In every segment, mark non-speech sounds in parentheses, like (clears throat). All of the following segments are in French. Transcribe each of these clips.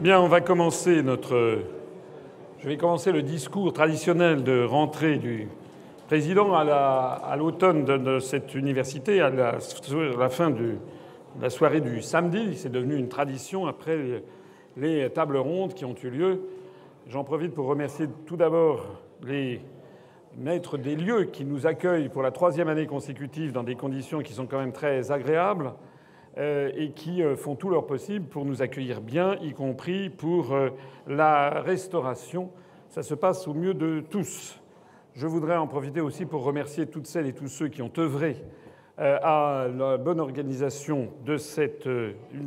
Bien, on va commencer notre. Je vais commencer le discours traditionnel de rentrée du président à l'automne de, cette université, à la, fin de la soirée du samedi. C'est devenu une tradition après les tables rondes qui ont eu lieu. J'en profite pour remercier tout d'abord les maîtres des lieux qui nous accueillent pour la troisième année consécutive dans des conditions qui sont quand même très agréables et qui euh, font tout leur possible pour nous accueillir bien, y compris pour euh, la restauration. Ça se passe au mieux de tous. Je voudrais en profiter aussi pour remercier toutes celles et tous ceux qui ont œuvré à la bonne organisation de cette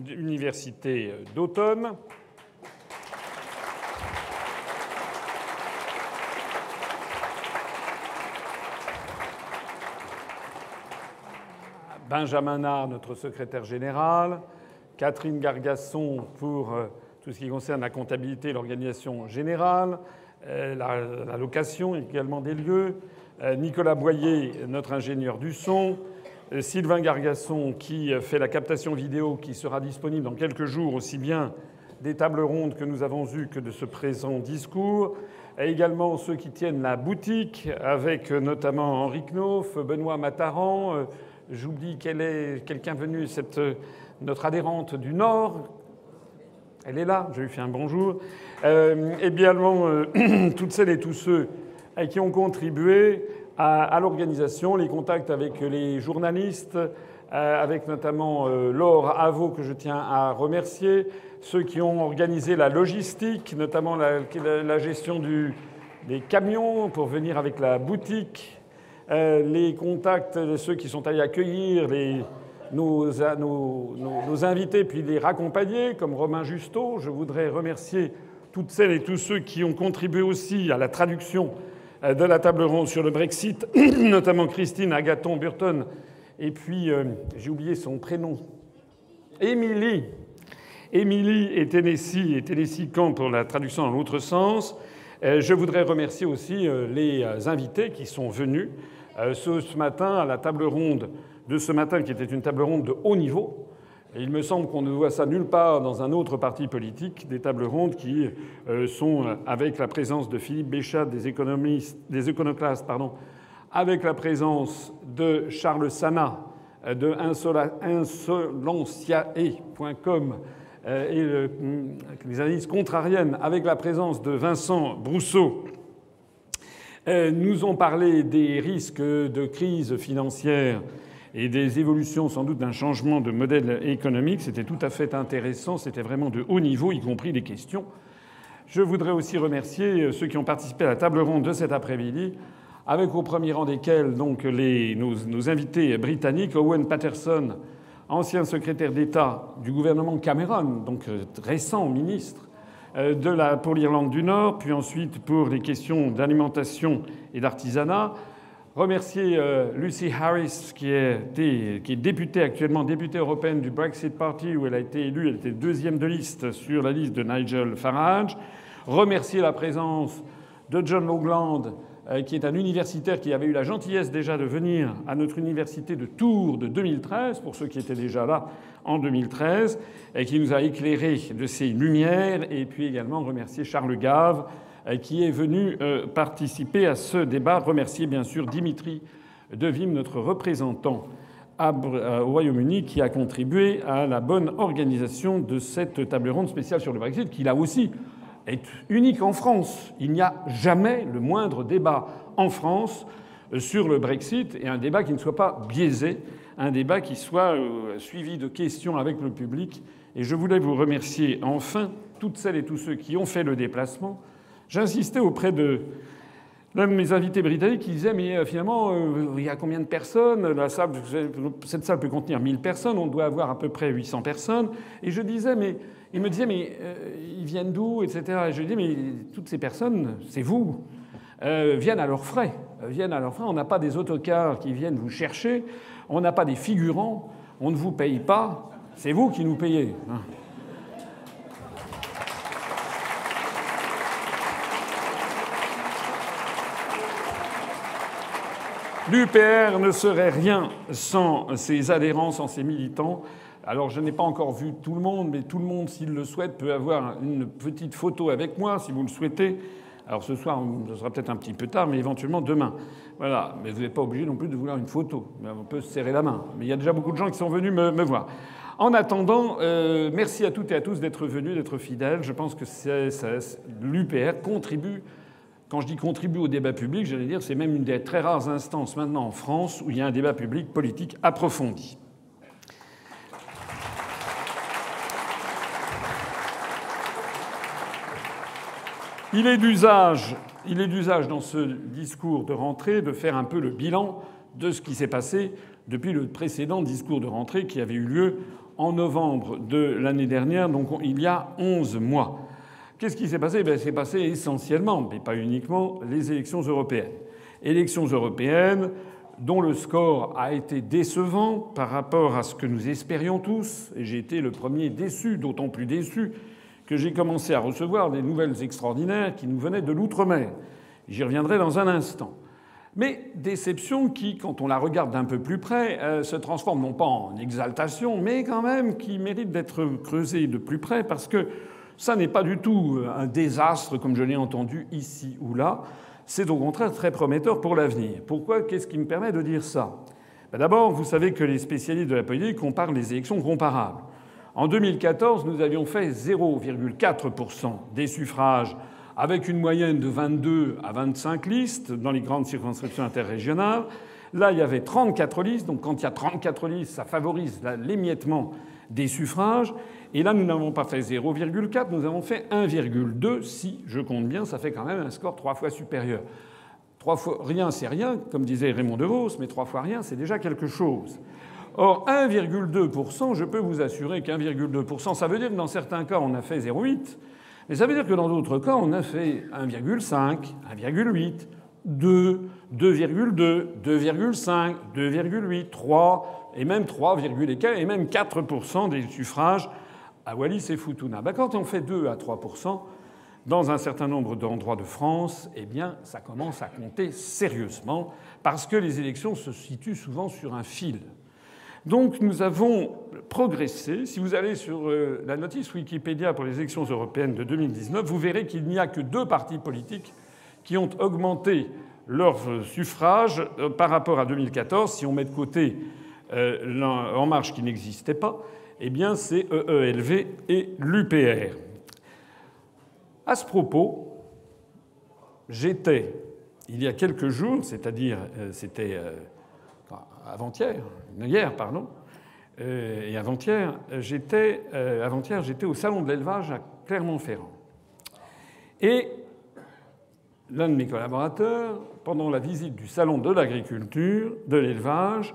université d'automne. Benjamin Nard, notre secrétaire général, Catherine Gargasson pour euh, tout ce qui concerne la comptabilité et l'organisation générale, euh, la, location également des lieux, euh, Nicolas Boyer, notre ingénieur du son, Sylvain Gargasson qui fait la captation vidéo qui sera disponible dans quelques jours aussi bien des tables rondes que nous avons eues que de ce présent discours, et également ceux qui tiennent la boutique avec notamment Henri Knoff, Benoît Mataran, J'oublie qu'elle est quelqu'un venu, cette, notre adhérente du Nord. Elle est là, je lui fais un bonjour. Euh, et bien euh, (clears throat) toutes celles et tous ceux qui ont contribué à, l'organisation, les contacts avec les journalistes, euh, avec notamment Laure Avaux que je tiens à remercier, ceux qui ont organisé la logistique, notamment la, gestion des camions pour venir avec la boutique, euh, les contacts de ceux qui sont allés accueillir nos, invités puis les raccompagner, comme Romain Justeau. Je voudrais remercier toutes celles et tous ceux qui ont contribué aussi à la traduction euh, de la table ronde sur le Brexit, (clears throat) notamment Christine Agaton Burton, et puis euh, j'ai oublié son prénom, Émilie. Émilie et Tennessee, et Tennessee Camp pour la traduction dans l'autre sens. Je voudrais remercier aussi les invités qui sont venus euh, ce matin, à la table ronde de ce matin, qui était une table ronde de haut niveau. Il me semble qu'on ne voit ça nulle part dans un autre parti politique, des tables rondes qui euh, sont euh, avec la présence de Philippe Béchat, des, économistes, des éconoclastes, pardon, avec la présence de Charles Sana, de insolanciae.com et les analyses contrariennes, avec la présence de Vincent Brousseau, euh, nous ont parlé des risques de crise financière et des évolutions sans doute d'un changement de modèle économique. C'était tout à fait intéressant, c'était vraiment de haut niveau, y compris les questions. Je voudrais aussi remercier ceux qui ont participé à la table ronde de cet après-midi, avec au premier rang desquels donc les, nos, nos invités britanniques, Owen Patterson, ancien secrétaire d'État du gouvernement Cameron, donc euh, récent ministre, euh, de la, pour l'Irlande du Nord, puis ensuite pour les questions d'alimentation et d'artisanat. Remercier euh, Lucy Harris, qui est, qui est députée actuellement, députée européenne du Brexit Party, où elle a été élue, elle était deuxième de liste sur la liste de Nigel Farage. Remercier la présence de John Longland, euh, qui est un universitaire qui avait eu la gentillesse déjà de venir à notre université de Tours de 2013, pour ceux qui étaient déjà là en 2013, et qui nous a éclairé de ses lumières, et puis également remercier Charles Gave, euh, qui est venu euh, participer à ce débat. Remercier bien sûr Dimitri Devim, notre représentant au Royaume-Uni, qui a contribué à la bonne organisation de cette table ronde spéciale sur le Brexit, qui a aussi est unique en France. Il n'y a jamais le moindre débat en France euh, sur le Brexit et un débat qui ne soit pas biaisé, un débat qui soit euh, suivi de questions avec le public. Et je voulais vous remercier enfin, toutes celles et tous ceux qui ont fait le déplacement. J'insistais auprès de l'un de mes invités britanniques qui disait Mais euh, finalement, il y a combien de personnes? Cette salle peut contenir 1000 personnes, on doit avoir à peu près 800 personnes. Et je disais Mais il me disait, mais euh, ils viennent d'où, etc. Et je lui dis, mais toutes ces personnes, c'est vous, euh, viennent à leurs frais. Euh, viennent à leurs frais. On n'a pas des autocars qui viennent vous chercher. On n'a pas des figurants. On ne vous paye pas. C'est vous qui nous payez. Hein. L'UPR ne serait rien sans ses adhérents, sans ses militants. Alors je n'ai pas encore vu tout le monde, mais tout le monde, s'il le souhaite, peut avoir une petite photo avec moi, si vous le souhaitez. Alors ce soir, ce sera peut-être un petit peu tard, mais éventuellement demain. Voilà. Mais vous n'êtes pas obligé non plus de vouloir une photo. On peut se serrer la main. Mais il y a déjà beaucoup de gens qui sont venus me, voir. En attendant, euh, merci à toutes et à tous d'être venus, d'être fidèles. Je pense que l'UPR contribue. Quand je dis contribue au débat public, j'allais dire c'est même une des très rares instances maintenant en France où il y a un débat public politique approfondi. Il est d'usage, dans ce discours de rentrée de faire un peu le bilan de ce qui s'est passé depuis le précédent discours de rentrée qui avait eu lieu en novembre de l'année dernière, donc il y a 11 mois. Qu'est-ce qui s'est passé? Ben, C'est passé essentiellement, mais pas uniquement, les élections européennes. Élections européennes dont le score a été décevant par rapport à ce que nous espérions tous, et j'ai été le premier déçu, d'autant plus déçu que j'ai commencé à recevoir des nouvelles extraordinaires qui nous venaient de l'outre-mer. J'y reviendrai dans un instant. Mais déception qui, quand on la regarde d'un peu plus près, euh, se transforme non pas en exaltation, mais quand même qui mérite d'être creusée de plus près parce que ça n'est pas du tout euh, un désastre comme je l'ai entendu ici ou là. C'est au contraire très prometteur pour l'avenir. Pourquoi? Qu'est-ce qui me permet de dire ça? Ben D'abord, vous savez que les spécialistes de la politique comparent les élections comparables. En 2014, nous avions fait 0,4% des suffrages avec une moyenne de 22 à 25 listes dans les grandes circonscriptions interrégionales. Là, il y avait 34 listes, donc quand il y a 34 listes, ça favorise l'émiettement des suffrages. Et là, nous n'avons pas fait 0,4, nous avons fait 1,2. Si je compte bien, ça fait quand même un score trois fois supérieur. Trois fois rien, c'est rien, comme disait Raymond DeVos, mais trois fois rien, c'est déjà quelque chose. Or, 1,2%, je peux vous assurer qu'1,2%, ça veut dire que dans certains cas, on a fait 0,8, mais ça veut dire que dans d'autres cas, on a fait 1,5, 1,8, 2, 2,2, 2,5, 2,8, 3, et même 3, et même 4% des suffrages à Wallis et Futuna. Ben, quand on fait 2 à 3%, dans un certain nombre d'endroits de France, eh bien, ça commence à compter sérieusement, parce que les élections se situent souvent sur un fil. Donc nous avons progressé. Si vous allez sur euh, la notice Wikipédia pour les élections européennes de 2019, vous verrez qu'il n'y a que deux partis politiques qui ont augmenté leur suffrage euh, par rapport à 2014. Si on met de côté euh, En Marche qui n'existait pas, eh bien c'est EELV et l'UPR. À ce propos, j'étais, il y a quelques jours, c'est-à-dire c'était avant-hier, hier, pardon, euh, et avant-hier, j'étais, euh, j'étais au salon de l'élevage à Clermont-Ferrand. Et l'un de mes collaborateurs, pendant la visite du salon de l'agriculture, de l'élevage,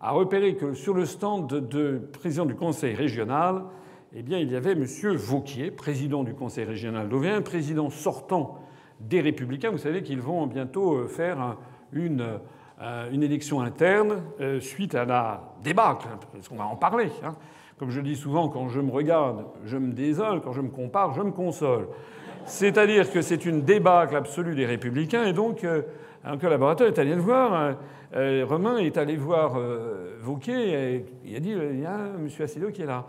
a repéré que sur le stand de, président du conseil régional, eh bien, il y avait M. Vauquier, président du conseil régional d'Auvergne, président sortant des Républicains. Vous savez qu'ils vont bientôt euh, faire une une élection interne euh, suite à la débâcle, parce qu'on va en parler. Hein. Comme je dis souvent, quand je me regarde, je me désole, quand je me compare, je me console. C'est-à-dire que c'est une débâcle absolue des républicains, et donc euh, un collaborateur est allé le voir. Romain est allé voir Vauquier, et il a dit il y a M. Assido qui est là.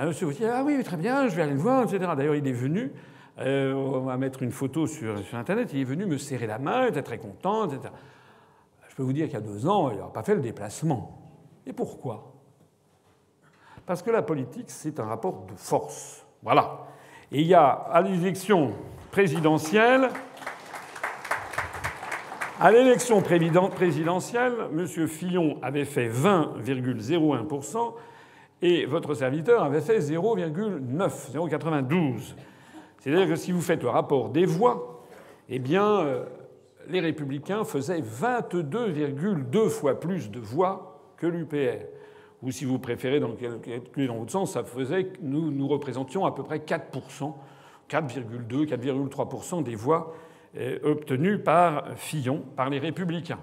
M. Vauquier, ah oui, très bien, je vais aller le voir, etc. D'ailleurs, il est venu. on va mettre une photo sur Internet. Il est venu me serrer la main, il était très content, etc. Je peux vous dire qu'il y a deux ans, il n'a pas fait le déplacement. Et pourquoi? Parce que la politique, c'est un rapport de force. Voilà. Et il y a à l'élection présidentielle, à l'élection présidentielle, M. Fillon avait fait 20,01% et votre serviteur avait fait 0,9, 0,92. C'est-à-dire que si vous faites le rapport des voix, eh bien, euh, les républicains faisaient 22,2 fois plus de voix que l'UPR. Ou si vous préférez dans dans votre sens, ça faisait nous, nous représentions à peu près 4%, 4,2, 4,3% des voix euh, obtenues par Fillon, par les républicains.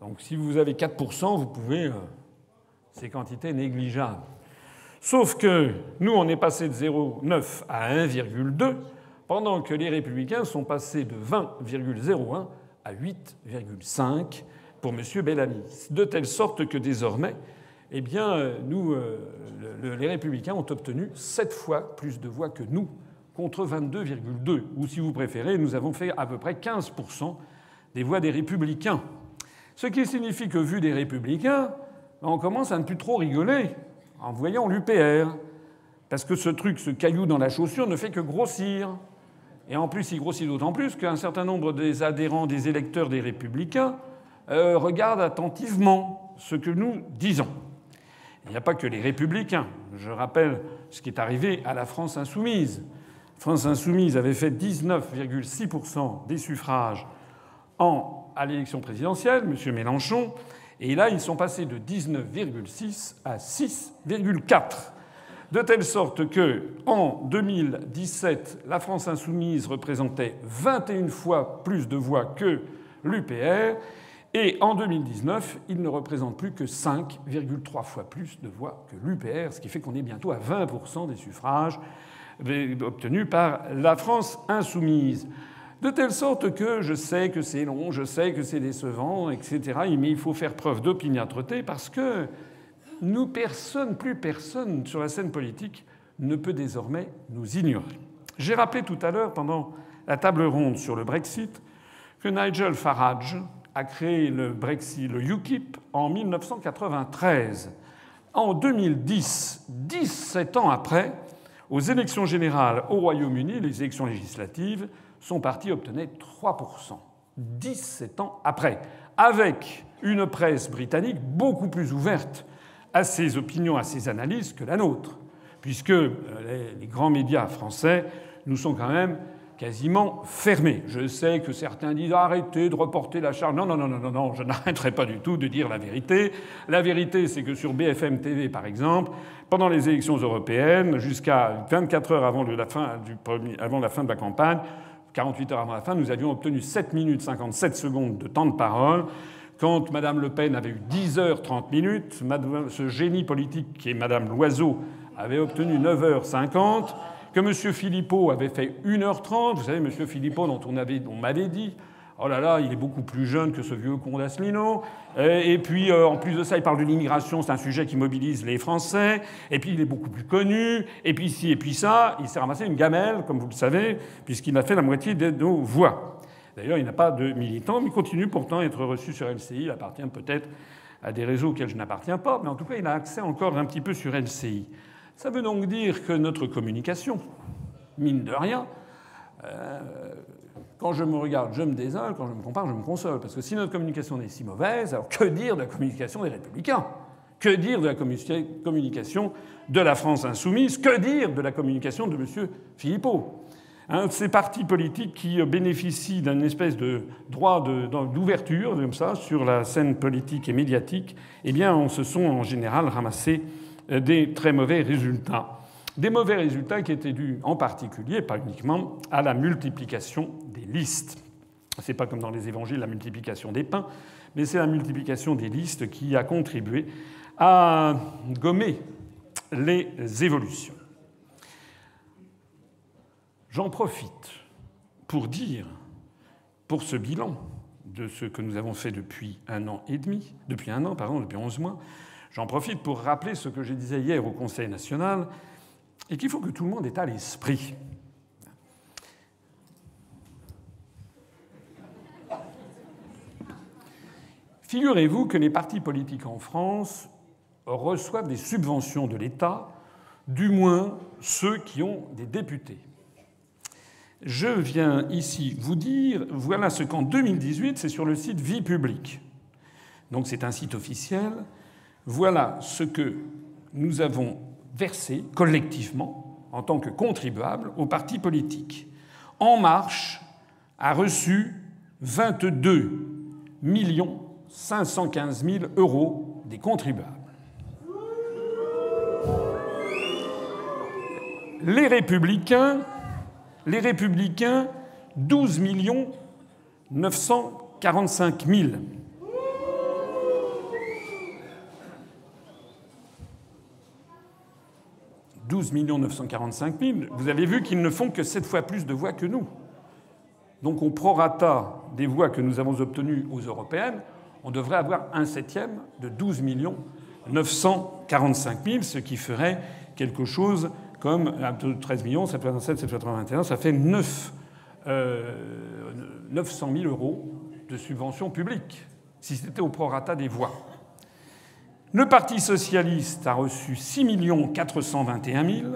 Donc si vous avez 4%, vous pouvez... Euh, ces quantités négligeables. Sauf que nous, on est passé de 0,9 à 1,2, pendant que les républicains sont passés de 20,01 à 8,5 pour M. Bellamy. De telle sorte que désormais, eh bien, nous, les républicains ont obtenu sept fois plus de voix que nous, contre 22,2. Ou si vous préférez, nous avons fait à peu près 15% des voix des républicains. Ce qui signifie que, vu des républicains, on commence à ne plus trop rigoler en voyant l'UPR. Parce que ce truc, ce caillou dans la chaussure, ne fait que grossir. Et en plus, il grossit d'autant plus qu'un certain nombre des adhérents, des électeurs des républicains euh, regardent attentivement ce que nous disons. Il n'y a pas que les républicains. Je rappelle ce qui est arrivé à la France insoumise. France insoumise avait fait 19,6% des suffrages à l'élection présidentielle, M. Mélenchon, et là ils sont passés de 19,6 à 6,4. De telle sorte que, en 2017, la France insoumise représentait 21 fois plus de voix que l'UPR, et en 2019, il ne représente plus que 5,3 fois plus de voix que l'UPR, ce qui fait qu'on est bientôt à 20% des suffrages obtenus par la France insoumise. De telle sorte que je sais que c'est long, je sais que c'est décevant, etc. Mais il faut faire preuve d'opiniâtreté parce que nous, personne, plus personne sur la scène politique ne peut désormais nous ignorer. J'ai rappelé tout à l'heure, pendant la table ronde sur le Brexit, que Nigel Farage a créé le Brexit, le UKIP, en 1993. En 2010, 17 ans après, aux élections générales au Royaume-Uni, les élections législatives, son parti obtenait 3%. 17 ans après, avec une presse britannique beaucoup plus ouverte à ses opinions, à ses analyses que la nôtre, puisque euh, les grands médias français nous sont quand même quasiment fermés. Je sais que certains disent arrêtez de reporter la charge. Non, non, non, non, non, je (laughs) n'arrêterai pas du tout de dire la vérité. La vérité, c'est que sur BFM TV, par exemple, pendant les élections européennes, jusqu'à 24 heures avant, la fin avant la fin de la campagne, 48 heures avant la fin, nous avions obtenu 7 minutes 57 secondes de temps de parole quand Mme Le Pen avait eu 10 heures 30 minutes, ce génie politique qui est Mme Loiseau avait obtenu 9 h 50, que M. Philippot avait fait 1h30. Vous savez, M. Philippot, dont on, m'avait dit Oh là là, il est beaucoup plus jeune que ce vieux con d'Asselineau. Et puis, euh, en plus de ça, il parle de l'immigration, c'est un sujet qui mobilise les Français. Et puis, il est beaucoup plus connu. Et puis, ci, et puis ça, il s'est ramassé une gamelle, comme vous le savez, puisqu'il a fait la moitié de nos voix. D'ailleurs, il n'a pas de militant, mais il continue pourtant à être reçu sur LCI. Il appartient peut-être à des réseaux auxquels je n'appartiens pas, mais en tout cas, il a accès encore un petit peu sur LCI. Ça veut donc dire que notre communication, mine de rien, euh, quand je me regarde, je me désole, quand je me compare, je me console. Parce que si notre communication est si mauvaise, alors que dire de la communication des républicains? Que dire de la communication de la France insoumise? Que dire de la communication de M. Philippot? Ces partis politiques qui bénéficient d'un espèce de droit d'ouverture, comme ça, sur la scène politique et médiatique, eh bien, on se sont en général ramassés euh, des très mauvais résultats. Des mauvais résultats qui étaient dus en particulier, pas uniquement, à la multiplication des listes. Ce n'est pas comme dans les évangiles la multiplication des pains, mais c'est la multiplication des listes qui a contribué à gommer les évolutions. J'en profite pour dire, pour ce bilan de ce que nous avons fait depuis un an et demi, depuis un an, pardon, depuis onze mois, j'en profite pour rappeler ce que je disais hier au Conseil national et qu'il faut que tout le monde ait à l'esprit. Figurez-vous que les partis politiques en France reçoivent des subventions de l'État, du moins ceux qui ont des députés. Je viens ici vous dire, voilà ce qu'en 2018, c'est sur le site Vie publique. Donc c'est un site officiel. Voilà ce que nous avons versé collectivement en tant que contribuables aux partis politiques. En Marche a reçu 22 515 000 euros des contribuables. Les républicains les Républicains, 12 945 000. 12 945 000, vous avez vu qu'ils ne font que sept fois plus de voix que nous. Donc on prorata des voix que nous avons obtenues aux européennes, on devrait avoir un septième de 12 945 000, ce qui ferait quelque chose comme 13 millions, 727, 781, ça fait 9, 900 000 euros de subventions publiques, si c'était au prorata des voix. Le Parti socialiste a reçu 6 421 000.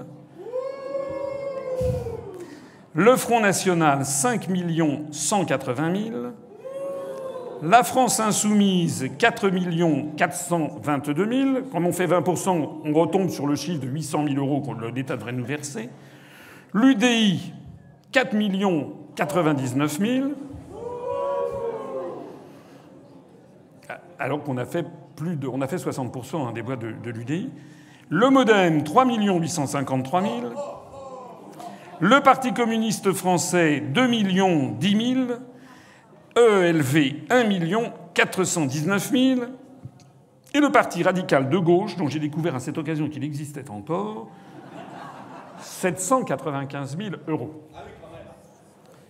Le Front national, 5 180 000. La France insoumise, 4 422 000. Quand on fait 20% on retombe sur le chiffre de 800 000 euros que l'État devrait nous verser. L'UDI, 4 99 000. Alors qu'on a fait plus de, on a fait 60% hein, des voix de, de l'UDI. Le MoDem, 3 853 000. Le Parti communiste français, 2 millions 10 000. ELV, 1 419 000. Et le Parti radical de gauche, dont j'ai découvert à cette occasion qu'il existait encore, 795 000 euros.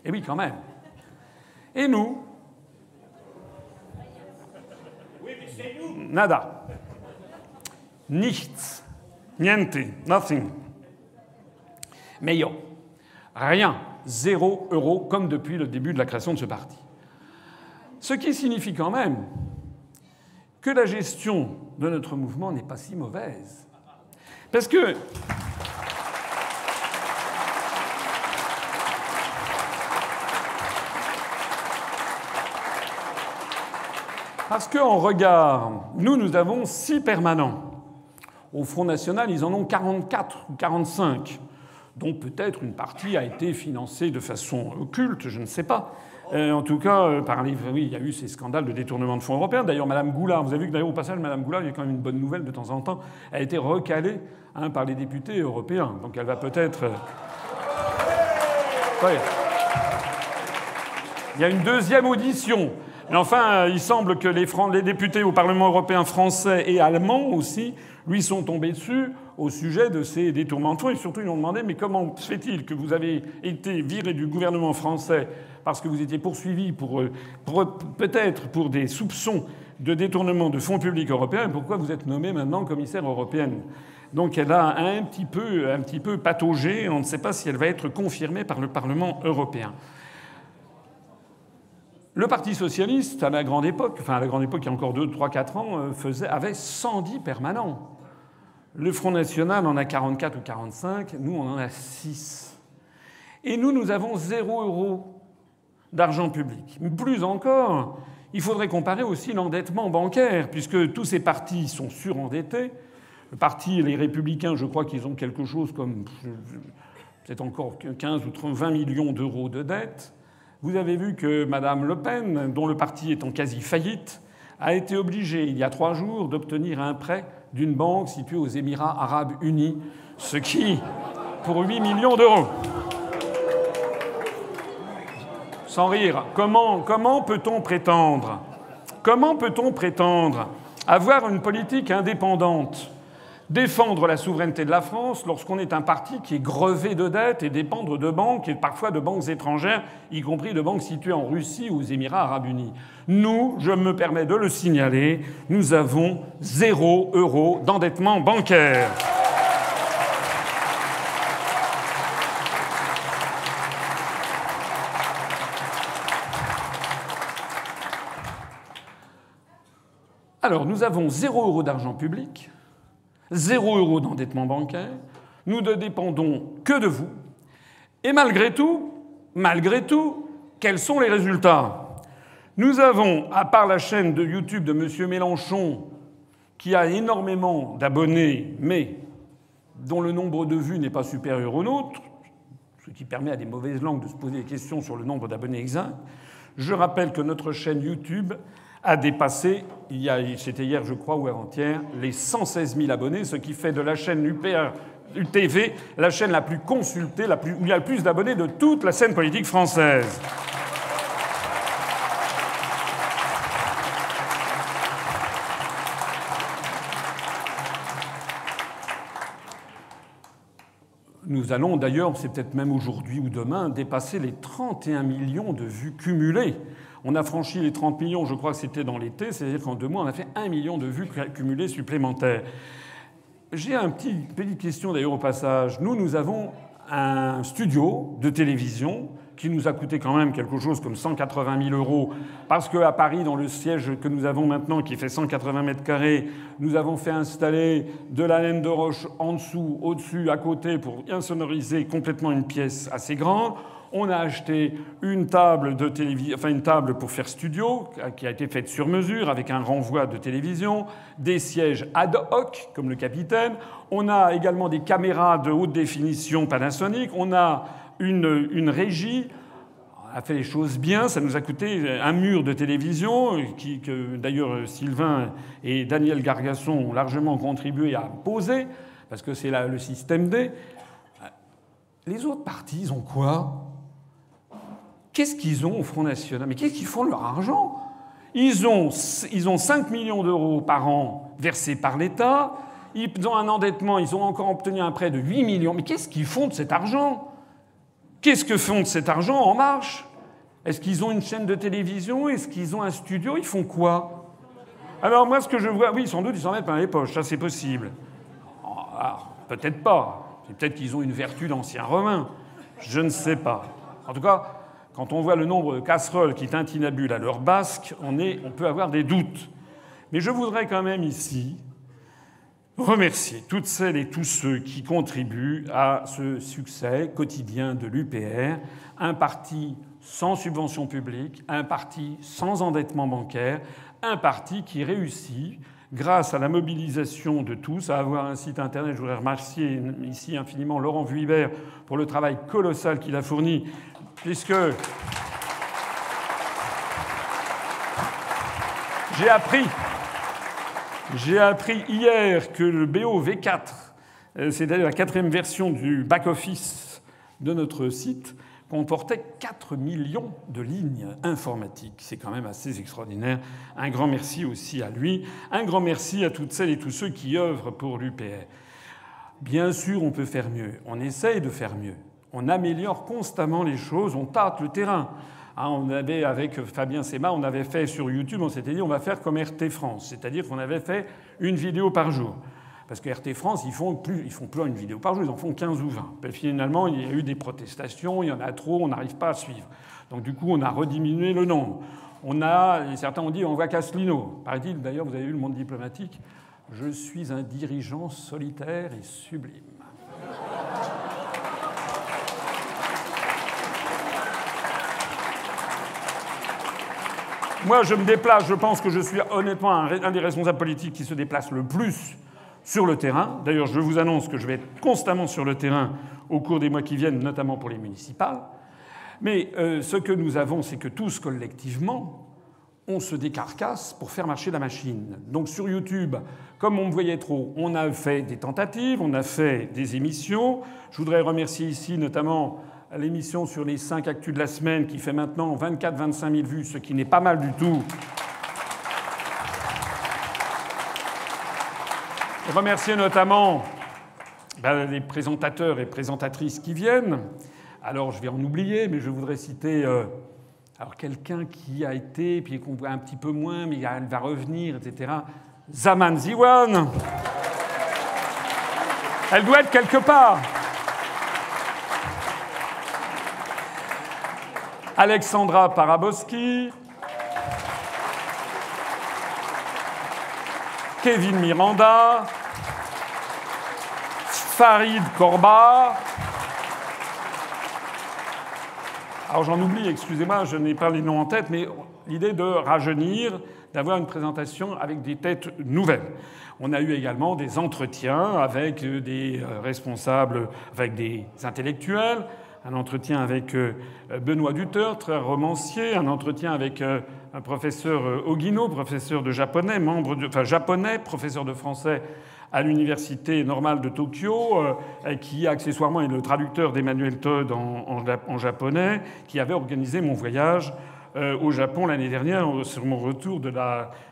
Et oui, quand même. Et nous Nada. Nichts. Niente. Nothing. Meilleur. Rien. Zéro euro, comme depuis le début de la création de ce parti. Ce qui signifie quand même que la gestion de notre mouvement n'est pas si mauvaise. Parce que Parce qu'en regard, nous, nous avons six permanents. Au Front National, ils en ont 44 ou 45, dont peut-être une partie a été financée de façon occulte, je ne sais pas. Euh, en tout cas, euh, par les... oui, il y a eu ces scandales de détournement de fonds européens. D'ailleurs, Mme Goulard, vous avez vu que d'ailleurs au passage, Mme Goulard, il y a quand même une bonne nouvelle de temps en temps, a été recalée hein, par les députés européens. Donc elle va peut-être. Euh, il y a une deuxième audition. Mais enfin, il semble que les, les députés au Parlement européen français et allemands aussi lui sont tombés dessus au sujet de ces détournements de fonds. Et surtout, ils ont demandé Mais comment se fait-il que vous avez été viré du gouvernement français parce que vous étiez poursuivi pour, euh, peut-être pour des soupçons de détournement de fonds publics européens, pourquoi vous êtes nommé maintenant commissaire européenne? Donc elle a un petit peu, un petit peu pataugé. On ne sait pas si elle va être confirmée par le Parlement européen. Le Parti socialiste, à la grande époque, enfin à la grande époque, il y a encore 2, 3, 4 ans, euh, faisait, avait 110 permanents. Le Front National en a 44 ou 45, nous on en a 6. Et nous, nous avons 0 euros d'argent public. Plus encore, il faudrait comparer aussi l'endettement bancaire, puisque tous ces partis sont surendettés. Le parti, les Républicains, je crois qu'ils ont quelque chose comme peut-être encore 15 ou 20 millions d'euros de dettes. Vous avez vu que Mme Le Pen, dont le parti est en quasi faillite, a été obligée, il y a trois jours, d'obtenir un prêt d'une banque située aux Émirats arabes unis, ce qui, pour 8 millions d'euros. sans rire, comment, comment peut-on prétendre Comment peut-on prétendre avoir une politique indépendante? Défendre la souveraineté de la France lorsqu'on est un parti qui est grevé de dettes et dépendre de banques et parfois de banques étrangères, y compris de banques situées en Russie ou aux Émirats arabes unis. Nous, je me permets de le signaler, nous avons zéro euro d'endettement bancaire. Alors, nous avons zéro euro d'argent public, zéro euro d'endettement bancaire, nous ne dépendons que de vous, et malgré tout, malgré tout, quels sont les résultats? Nous avons, à part la chaîne de YouTube de M. Mélenchon, qui a énormément d'abonnés, mais dont le nombre de vues n'est pas supérieur au nôtre, ce qui permet à des mauvaises langues de se poser des questions sur le nombre d'abonnés exacts, je rappelle que notre chaîne YouTube a dépassé, c'était hier je crois ou avant-hier, les 116 000 abonnés, ce qui fait de la chaîne UPR, UTV la chaîne la plus consultée, la plus, où il y a le plus d'abonnés de toute la scène politique française. Nous allons d'ailleurs, c'est peut-être même aujourd'hui ou demain, dépasser les 31 millions de vues cumulées On a franchi les 30 millions, je crois que c'était dans l'été, c'est-à-dire qu'en deux mois, on a fait un million de vues cumulées supplémentaires. J'ai une petit, petite question d'ailleurs au passage. Nous, nous avons un studio de télévision qui nous a coûté quand même quelque chose comme 180 000 euros, parce qu'à Paris, dans le siège que nous avons maintenant, qui fait 180 mètres carrés, nous avons fait installer de la laine de roche en dessous, au-dessus, à côté, pour insonoriser complètement une pièce assez grande. On a acheté une table pour faire studio, qui a été faite sur mesure avec un renvoi de télévision, des sièges ad hoc, comme le capitaine. On a également des caméras de haute définition Panasonic. On a une, une régie a fait les choses bien. Ça nous a coûté un mur de télévision, que d'ailleurs Sylvain et Daniel Gargasson ont largement contribué à poser, parce que c'est le système D. Les autres partis, ils ont quoi? Qu'est-ce qu'ils ont au Front National? Mais qu'est-ce qu'ils font de leur argent? Ils ont, ils ont 5 millions d'euros par an versés par l'État. Ils ont un endettement, ils ont encore obtenu un prêt de 8 millions. Mais qu'est-ce qu'ils font de cet argent? Qu'est-ce que font de cet argent en marche? Est-ce qu'ils ont une chaîne de télévision? Est-ce qu'ils ont un studio? Ils font quoi? Alors moi, ce que je vois, oui, sans doute, ils s'en mettent dans les poches, ça c'est possible. Peut-être pas. Peut-être qu'ils ont une vertu d'anciens romains. Je ne sais pas. En tout cas, quand on voit le nombre de casseroles qui tintinabulent à leur basque, on peut avoir des doutes. Mais je voudrais quand même ici remercier toutes celles et tous ceux qui contribuent à ce succès quotidien de l'UPR, un parti sans subvention publique, un parti sans endettement bancaire, un parti qui réussit, grâce à la mobilisation de tous, à avoir un site internet. Je voudrais remercier ici infiniment Laurent Vuibert pour le travail colossal qu'il a fourni puisque j'ai appris, j'ai appris hier que le BO V4, euh, c'est-à-dire la quatrième version du back-office de notre site, comportait 4 millions de lignes informatiques. C'est quand même assez extraordinaire. Un grand merci aussi à lui. Un grand merci à toutes celles et tous ceux qui œuvrent pour l'UPR. Bien sûr, on peut faire mieux. On essaye de faire mieux on améliore constamment les choses, on tâte le terrain. Hein, on avait, avec Fabien Sema, on avait fait sur YouTube, on s'était dit on va faire comme RT France, c'est-à-dire qu'on avait fait une vidéo par jour. Parce que RT France, ils font plus, ils font plus une vidéo par jour, ils en font 15 ou 20. Et finalement, il y a eu des protestations, il y en a trop, on n'arrive pas à suivre. Donc du coup, on a rediminué le nombre. On a, certains ont dit, on voit Caslino. Paraît-il, d'ailleurs, vous avez vu le monde diplomatique, je suis un dirigeant solitaire et sublime. Moi, je me déplace, je pense que je suis honnêtement un, des responsables politiques qui se déplace le plus sur le terrain. D'ailleurs, je vous annonce que je vais être constamment sur le terrain au cours des mois qui viennent, notamment pour les municipales. Mais euh, ce que nous avons, c'est que tous collectivement, on se décarcasse pour faire marcher la machine. Donc sur YouTube, comme on me voyait trop, on a fait des tentatives, on a fait des émissions. Je voudrais remercier ici notamment l'émission sur les 5 actus de la semaine qui fait maintenant 24-25 000 vues, ce qui n'est pas mal du tout. Remercier notamment ben, les présentateurs et présentatrices qui viennent. Alors je vais en oublier, mais je voudrais citer euh, alors quelqu'un qui a été, puis qu'on voit un petit peu moins, mais elle va revenir, etc. Zaman Ziwan. Elle doit être quelque part. Alexandra Paraboski, Kevin Miranda, Farid Korba. Alors j'en oublie, excusez-moi, je n'ai pas les noms en tête, mais l'idée de rajeunir, d'avoir une présentation avec des têtes nouvelles. On a eu également des entretiens avec des responsables, avec des intellectuels, un entretien avec euh, Benoît Duteur, très romancier, un entretien avec euh, un professeur euh, Ogino, professeur de japonais, membre enfin japonais, professeur de français à l'université normale de Tokyo, qui accessoirement est le traducteur d'Emmanuel Todd en, japonais, qui avait organisé mon voyage au Japon l'année dernière sur mon retour de.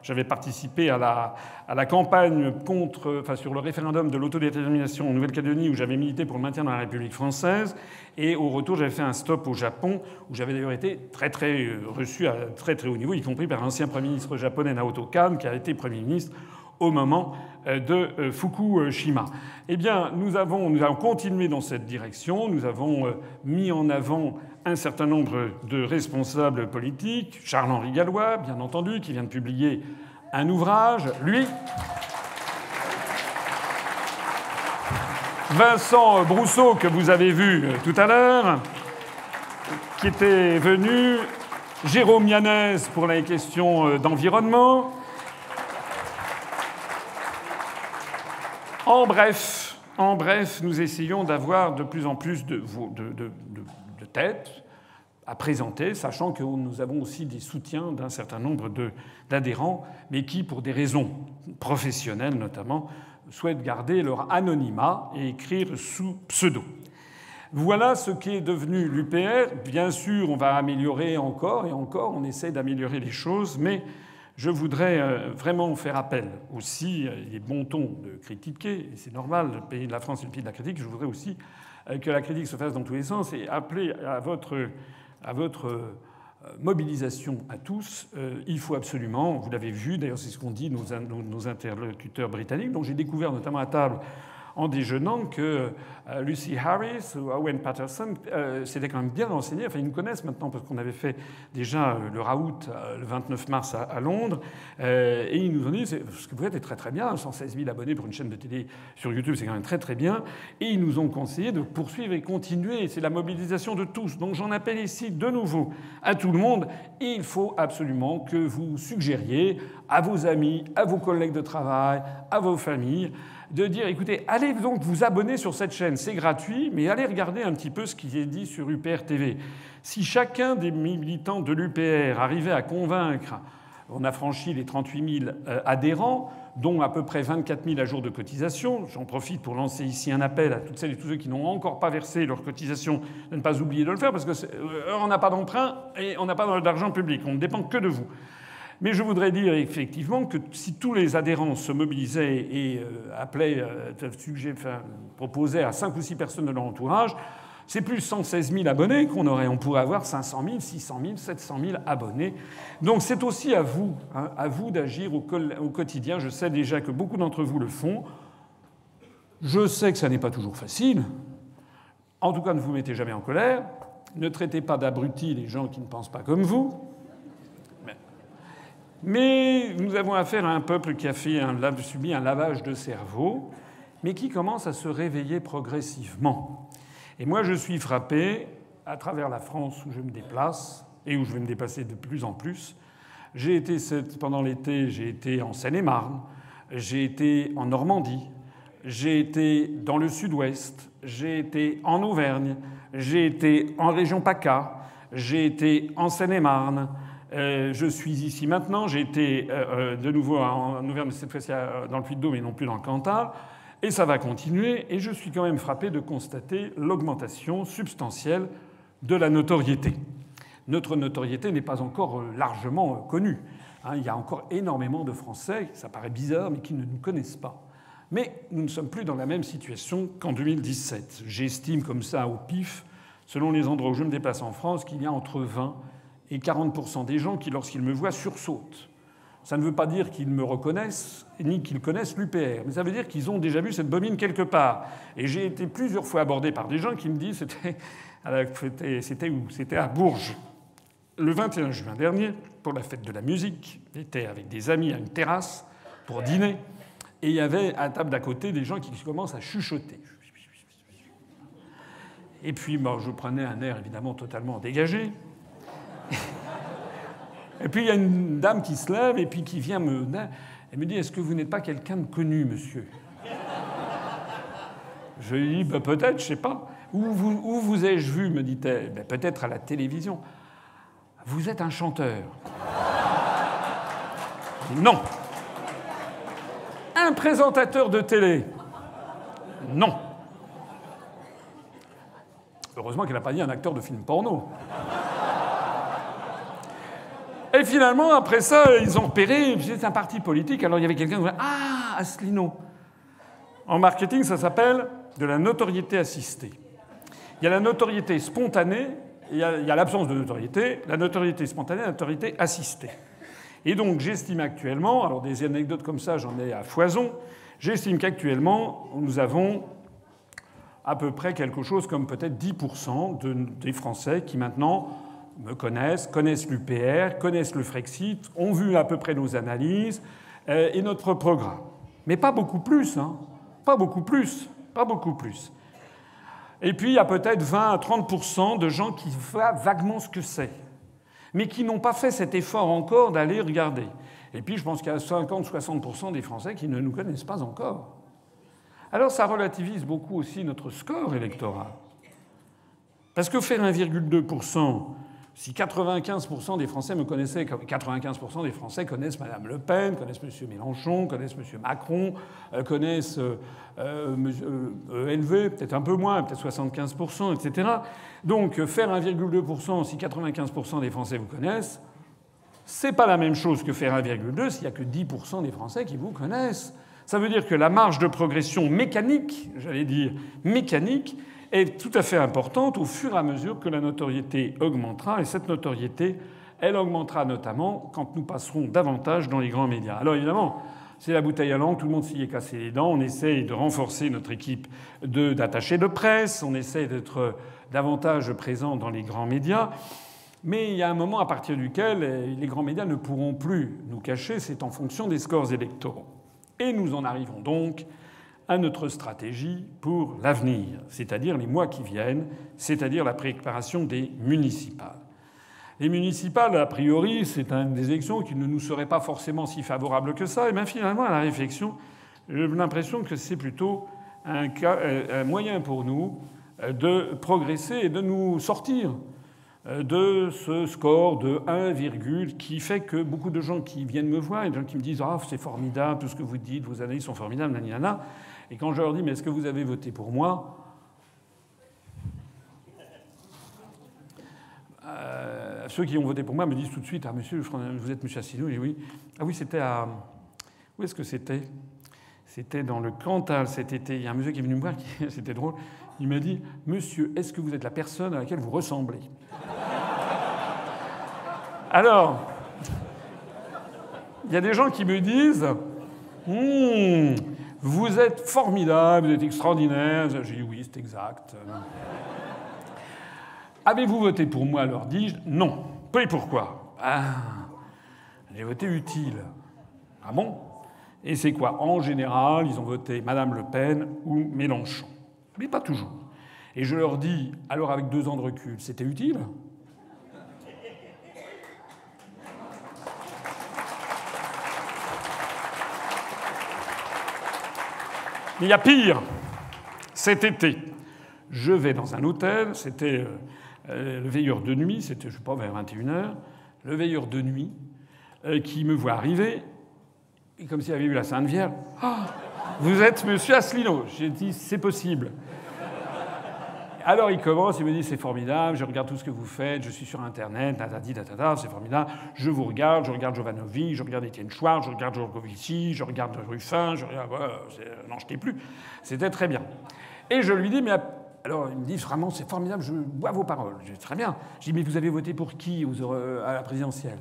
J'avais participé à la, campagne contre, enfin, sur le référendum de l'autodétermination en Nouvelle-Calédonie où j'avais milité pour le maintien dans la République française. Et au retour, j'avais fait un stop au Japon où j'avais d'ailleurs été très très euh, reçu à très très haut niveau, y compris par l'ancien Premier ministre japonais Naoto Kan, qui a été Premier ministre au moment euh, de Fukushima. Eh bien, nous avons continué dans cette direction. Nous avons mis en avant un certain nombre de responsables politiques, Charles-Henri Gallois, bien entendu, qui vient de publier un ouvrage, lui. Vincent Brousseau, que vous avez vu tout à l'heure, qui était venu, Jérôme Yanès pour les questions d'environnement. En bref, en bref, nous essayons d'avoir de plus en plus de, de, à présenter, sachant que nous avons aussi des soutiens d'un certain nombre d'adhérents, mais qui, pour des raisons professionnelles notamment, souhaitent garder leur anonymat et écrire sous pseudo. Voilà ce qui est devenu l'UPR. Bien sûr, on va améliorer encore et encore, on essaie d'améliorer les choses, mais je voudrais euh, vraiment faire appel aussi, il est bon ton de critiquer, et c'est normal, le pays de la France est le pays de la critique, je voudrais aussi euh, que la critique se fasse dans tous les sens et appeler à votre, à votre euh, mobilisation à tous. Euh, il faut absolument, vous l'avez vu, d'ailleurs c'est ce qu'ont dit nos, nos, interlocuteurs britanniques, dont j'ai découvert notamment à table en déjeunant que euh, Lucy Harris ou Owen Patterson euh, s'étaient quand même bien renseignés. Enfin, ils nous connaissent maintenant parce qu'on avait fait déjà euh, le raout le 29 mars à, Londres. et ils nous ont dit ce que vous faites est très très bien. 116 000 abonnés pour une chaîne de télé sur YouTube, c'est quand même très très bien. Et ils nous ont conseillé de poursuivre et continuer. C'est la mobilisation de tous. Donc j'en appelle ici de nouveau à tout le monde. Il faut absolument que vous suggériez à vos amis, à vos collègues de travail, à vos familles, de dire écoutez, allez donc vous abonner sur cette chaîne, c'est gratuit, mais allez regarder un petit peu ce qui est dit sur UPR TV. Si chacun des militants de l'UPR arrivait à convaincre, on a franchi les 38 000 euh, adhérents, dont à peu près 24 000 à jour de cotisation. J'en profite pour lancer ici un appel à toutes celles et tous ceux qui n'ont encore pas versé leur cotisation de ne pas oublier de le faire, parce qu'on euh, n'a pas d'emprunt et on n'a pas d'argent public. On ne dépend que de vous. Mais je voudrais dire effectivement que si tous les adhérents se mobilisaient et euh, appelaient, euh, enfin, proposaient à 5 ou 6 personnes de leur entourage, c'est plus 116 000 abonnés qu'on aurait. On pourrait avoir 500 000, 600 000, 700 000 abonnés. Donc c'est aussi à vous, hein, à vous d'agir au, au quotidien. Je sais déjà que beaucoup d'entre vous le font. Je sais que ça n'est pas toujours facile. En tout cas, ne vous mettez jamais en colère. Ne traitez pas d'abrutis les gens qui ne pensent pas comme vous. Mais nous avons affaire à un peuple qui a subi un lavage de cerveau, mais qui commence à se réveiller progressivement. Et moi, je suis frappé, à travers la France où je me déplace, et où je vais me déplacer de plus en plus. J'ai été, pendant l'été, j'ai été en Seine-et-Marne, j'ai été en Normandie, j'ai été dans le sud-ouest, j'ai été en Auvergne, j'ai été en région PACA, j'ai été en Seine-et-Marne, euh, je suis ici maintenant. J'ai été euh, euh, de nouveau en Auvergne, cette fois-ci dans le Puy-de-Dôme et non plus dans le Cantal. Et ça va continuer. Et je suis quand même frappé de constater l'augmentation substantielle de la notoriété. Notre notoriété n'est pas encore largement connue. Hein. il y a encore énormément de Français, ça paraît bizarre, mais qui ne nous connaissent pas. Mais nous ne sommes plus dans la même situation qu'en 2017. J'estime comme ça au pif, selon les endroits où je me déplace en France, qu'il y a entre 20 et 40% des gens qui, lorsqu'ils me voient, sursautent. Ça ne veut pas dire qu'ils me reconnaissent, ni qu'ils connaissent l'UPR, mais ça veut dire qu'ils ont déjà vu cette bobine quelque part. Et j'ai été plusieurs fois abordé par des gens qui me disent c'était, où? C'était à Bourges. Le 21 juin dernier, pour la fête de la musique, j'étais avec des amis à une terrasse pour dîner, et il y avait à table d'à côté des gens qui commencent à chuchoter. Et puis, moi, je prenais un air évidemment totalement dégagé. (laughs) Et puis il y a une dame qui se lève et puis qui vient me. Elle me dit Est-ce que vous n'êtes pas quelqu'un de connu, monsieur? Je lui dis ben, Peut-être, je sais pas. Où vous, où vous ai-je vu? me dit-elle. Ben, peut-être à la télévision. Vous êtes un chanteur. Non. Un présentateur de télé. Non. Heureusement qu'elle n'a pas dit un acteur de film porno. Et finalement, après ça, ils ont repéré, c'est un parti politique. Alors il y avait quelqu'un qui disait Ah, Asselineau. En marketing, ça s'appelle de la notoriété assistée. Il y a la notoriété spontanée, il y a l'absence de notoriété, la notoriété spontanée, la notoriété assistée. Et donc j'estime actuellement, alors des anecdotes comme ça, j'en ai à foison, j'estime qu'actuellement, nous avons à peu près quelque chose comme peut-être 10% des Français qui maintenant me connaissent, connaissent l'UPR, connaissent le Frexit, ont vu à peu près nos analyses euh, et notre programme. Mais pas beaucoup plus, hein. Pas beaucoup plus. Pas beaucoup plus. Et puis il y a peut-être 20 à 30% de gens qui voient vaguement ce que c'est, mais qui n'ont pas fait cet effort encore d'aller regarder. Et puis je pense qu'il y a 50-60% des Français qui ne nous connaissent pas encore. Alors ça relativise beaucoup aussi notre score électoral. Parce que faire 1,2 si 95% des Français me connaissaient, 95% des Français connaissent Mme Le Pen, connaissent M. Mélenchon, connaissent M. Macron, euh, connaissent euh, euh, LV, peut-être un peu moins, peut-être 75%, etc. Donc faire 1,2% si 95% des Français vous connaissent, c'est pas la même chose que faire 1,2% s'il n'y a que 10% des Français qui vous connaissent. Ça veut dire que la marge de progression mécanique, j'allais dire mécanique, est tout à fait importante au fur et à mesure que la notoriété augmentera. Et cette notoriété, elle augmentera notamment quand nous passerons davantage dans les grands médias. Alors évidemment, c'est la bouteille à langue, tout le monde s'y est cassé les dents. On essaye de renforcer notre équipe d'attachés de, presse, on essaye d'être davantage présent dans les grands médias. Mais il y a un moment à partir duquel les grands médias ne pourront plus nous cacher, c'est en fonction des scores électoraux. Et nous en arrivons donc à notre stratégie pour l'avenir, c'est-à-dire les mois qui viennent, c'est-à-dire la préparation des municipales. Les municipales, a priori, c'est une des élections qui ne nous serait pas forcément si favorable que ça. Et bien finalement, à la réflexion, j'ai l'impression que c'est plutôt un, un, moyen pour nous de progresser et de nous sortir de ce score de 1, qui fait que beaucoup de gens qui viennent me voir et des gens qui me disent Ah, c'est formidable, tout ce que vous dites, vos analyses sont formidables, nanana, et quand je leur dis, mais est-ce que vous avez voté pour moi? Euh, Ceux qui ont voté pour moi me disent tout de suite, ah monsieur, vous êtes monsieur Asselineau dis oui. Ah oui, c'était à... Où est-ce que c'était? C'était dans le Cantal cet été. Il y a un monsieur qui est venu me voir, (laughs) c'était drôle. Il m'a dit, monsieur, est-ce que vous êtes la personne à laquelle vous ressemblez? Alors, il y a des gens qui me disent, hmm, vous êtes formidable, vous êtes extraordinaire. J'ai dit oui, c'est exact. Avez-vous voté pour moi leur dis-je. Non. Et pourquoi Ah, j'ai voté utile. Ah bon Et c'est quoi En général, ils ont voté Madame Le Pen ou Mélenchon. Mais pas toujours. Et je leur dis, alors avec deux ans de recul, c'était utile il y a pire. Cet été, je vais dans un hôtel, c'était euh, euh, le veilleur de nuit, c'était, je sais pas, vers 21h, le veilleur de nuit euh, qui me voit arriver, et comme s'il avait vu la Sainte Vierge. Ah, vous êtes monsieur Asselineau J'ai dit c'est possible. Alors il commence, il me dit c'est formidable, je regarde tout ce que vous faites, je suis sur Internet, c'est formidable, je vous regarde, je regarde Jovanovic, je regarde Étienne Chouard, je regarde Jorgovici, je regarde Ruffin, je regarde... non, je t'ai plus. C'était très bien. Et je lui dis, mais alors il me dit vraiment c'est formidable, je bois vos paroles. Je dis très bien. Je dis mais vous avez voté pour qui à la présidentielle?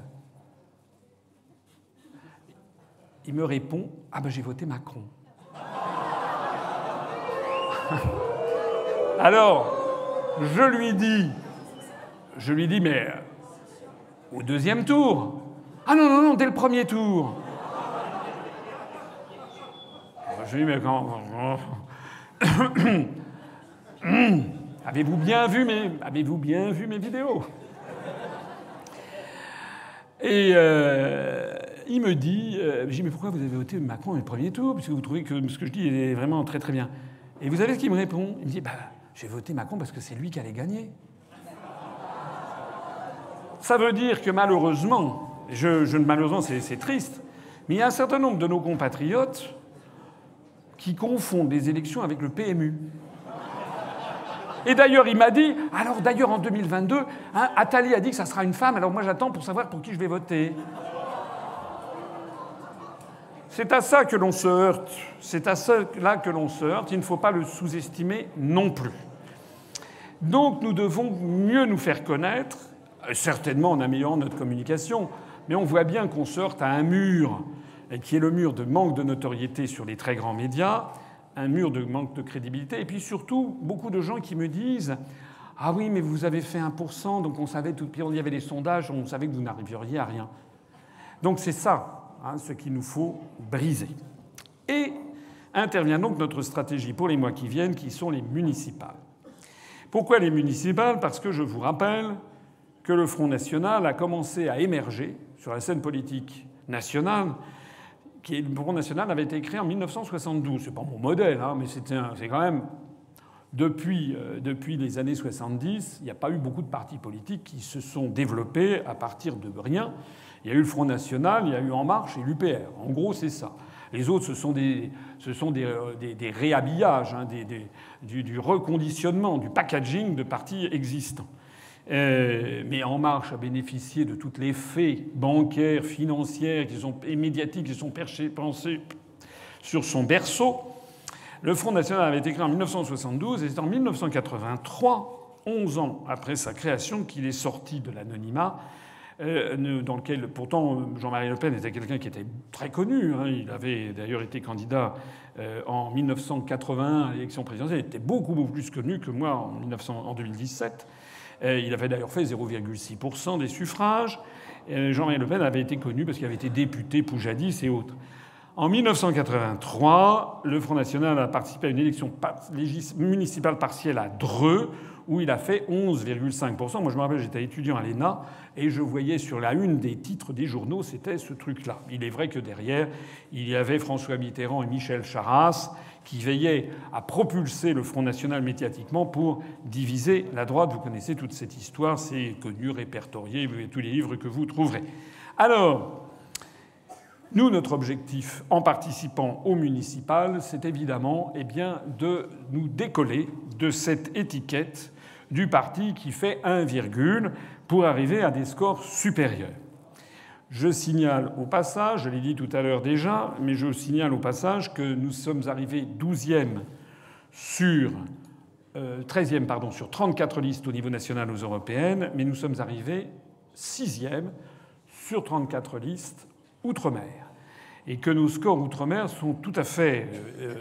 Il me répond ah ben j'ai voté Macron. Alors, je lui dis, je lui dis, mais au deuxième tour. Ah non, non, non, dès le premier tour. Je lui dis, mais quand. (coughs) Avez-vous bien vu mes, avez-vous bien vu mes vidéos? Et euh, il me dit, euh, mais pourquoi vous avez voté Macron au premier tour? Puisque vous trouvez que ce que je dis est vraiment très très bien. Et vous savez ce qu'il me répond? Il me dit, bah, j'ai voté Macron parce que c'est lui qui allait gagner. Ça veut dire que malheureusement, je, je malheureusement c'est triste, mais il y a un certain nombre de nos compatriotes qui confondent les élections avec le PMU. Et d'ailleurs, il m'a dit, alors d'ailleurs en 2022, hein, Attali a dit que ça sera une femme, alors moi j'attends pour savoir pour qui je vais voter. C'est à ça que l'on se heurte. C'est à cela que l'on se heurte. Il ne faut pas le sous-estimer non plus. Donc nous devons mieux nous faire connaître, euh, certainement en améliorant notre communication, mais on voit bien qu'on se heurte à un mur, qui est le mur de manque de notoriété sur les très grands médias, un mur de manque de crédibilité, et puis surtout beaucoup de gens qui me disent Ah oui, mais vous avez fait 1%, donc on savait tout, puis il y avait les sondages, on savait que vous n'arriveriez à rien. Donc c'est ça ce qu'il nous faut briser. Et intervient donc notre stratégie pour les mois qui viennent, qui sont les municipales. Pourquoi les municipales? Parce que je vous rappelle que le Front National a commencé à émerger sur la scène politique nationale qui, le Front National avait été créé en 1972. C'est pas mon modèle, hein, mais c'est quand même depuis, euh, depuis, les années 70, il n'y a pas eu beaucoup de partis politiques qui se sont développés à partir de rien. Il y a eu le Front National, il y a eu En Marche et l'UPR. En gros, c'est ça. Les autres, ce sont des, ce sont des, euh, des, réhabillages, hein, du, reconditionnement, du packaging de partis existants. Euh, mais En Marche a bénéficié de toutes les faits bancaires, financières qui sont, et médiatiques qui sont perchés, pensés sur son berceau. Le Front National avait été créé en 1972 et c'est en 1983, 11 ans après sa création, qu'il est sorti de l'anonymat, dans lequel pourtant Jean-Marie Le Pen était quelqu'un qui était très connu. Hein. Il avait d'ailleurs été candidat euh, en 1981 à l'élection présidentielle. Il était beaucoup, beaucoup plus connu que moi en, 1900, en 2017. Euh, il avait d'ailleurs fait 0,6% des suffrages. Euh, Jean-Marie Le Pen avait été connu parce qu'il avait été député Poujadis et autres. En 1983, le Front National a participé à une élection municipale partielle à Dreux, où il a fait 11,5%. Moi, je me rappelle, j'étais étudiant à l'ENA et je voyais sur la une des titres des journaux, c'était ce truc-là. Il est vrai que derrière, il y avait François Mitterrand et Michel Charasse qui veillaient à propulser le Front National médiatiquement pour diviser la droite. Vous connaissez toute cette histoire, c'est connu, répertorié, tous les livres que vous trouverez. Alors, nous, notre objectif en participant au municipal, c'est évidemment eh bien, de nous décoller de cette étiquette du parti qui fait 1, pour arriver à des scores supérieurs. Je signale au passage, je l'ai dit tout à l'heure déjà, mais je signale au passage que nous sommes arrivés 12e sur 13e euh, pardon, sur 34 listes au niveau national aux européennes, mais nous sommes arrivés 6e sur 34 listes outre-mer. Et que nos scores outre-mer sont tout à fait euh, euh,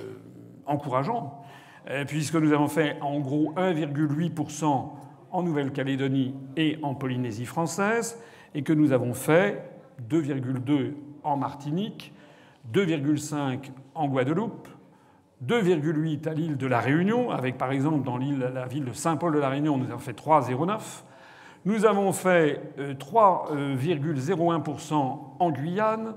encourageants, puisque nous avons fait en gros 1,8% en Nouvelle-Calédonie et en Polynésie française, et que nous avons fait 2,2 en Martinique, 2,5 en Guadeloupe, 2,8 à l'île de la Réunion, avec par exemple dans la ville de Saint-Paul de la Réunion, nous avons fait 3,09. Nous avons fait 3,01% euh, en Guyane,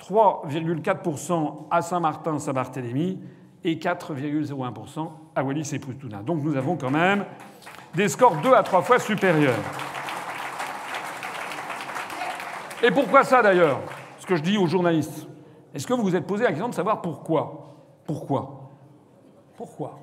3,4% à Saint-Martin, Saint-Barthélemy et 4,01% à Wallis et Futuna. Donc nous avons quand même des scores deux à trois fois supérieurs. Et pourquoi ça d'ailleurs? Ce que je dis aux journalistes. Est-ce que vous vous êtes posé la question de savoir pourquoi? Pourquoi? Pourquoi?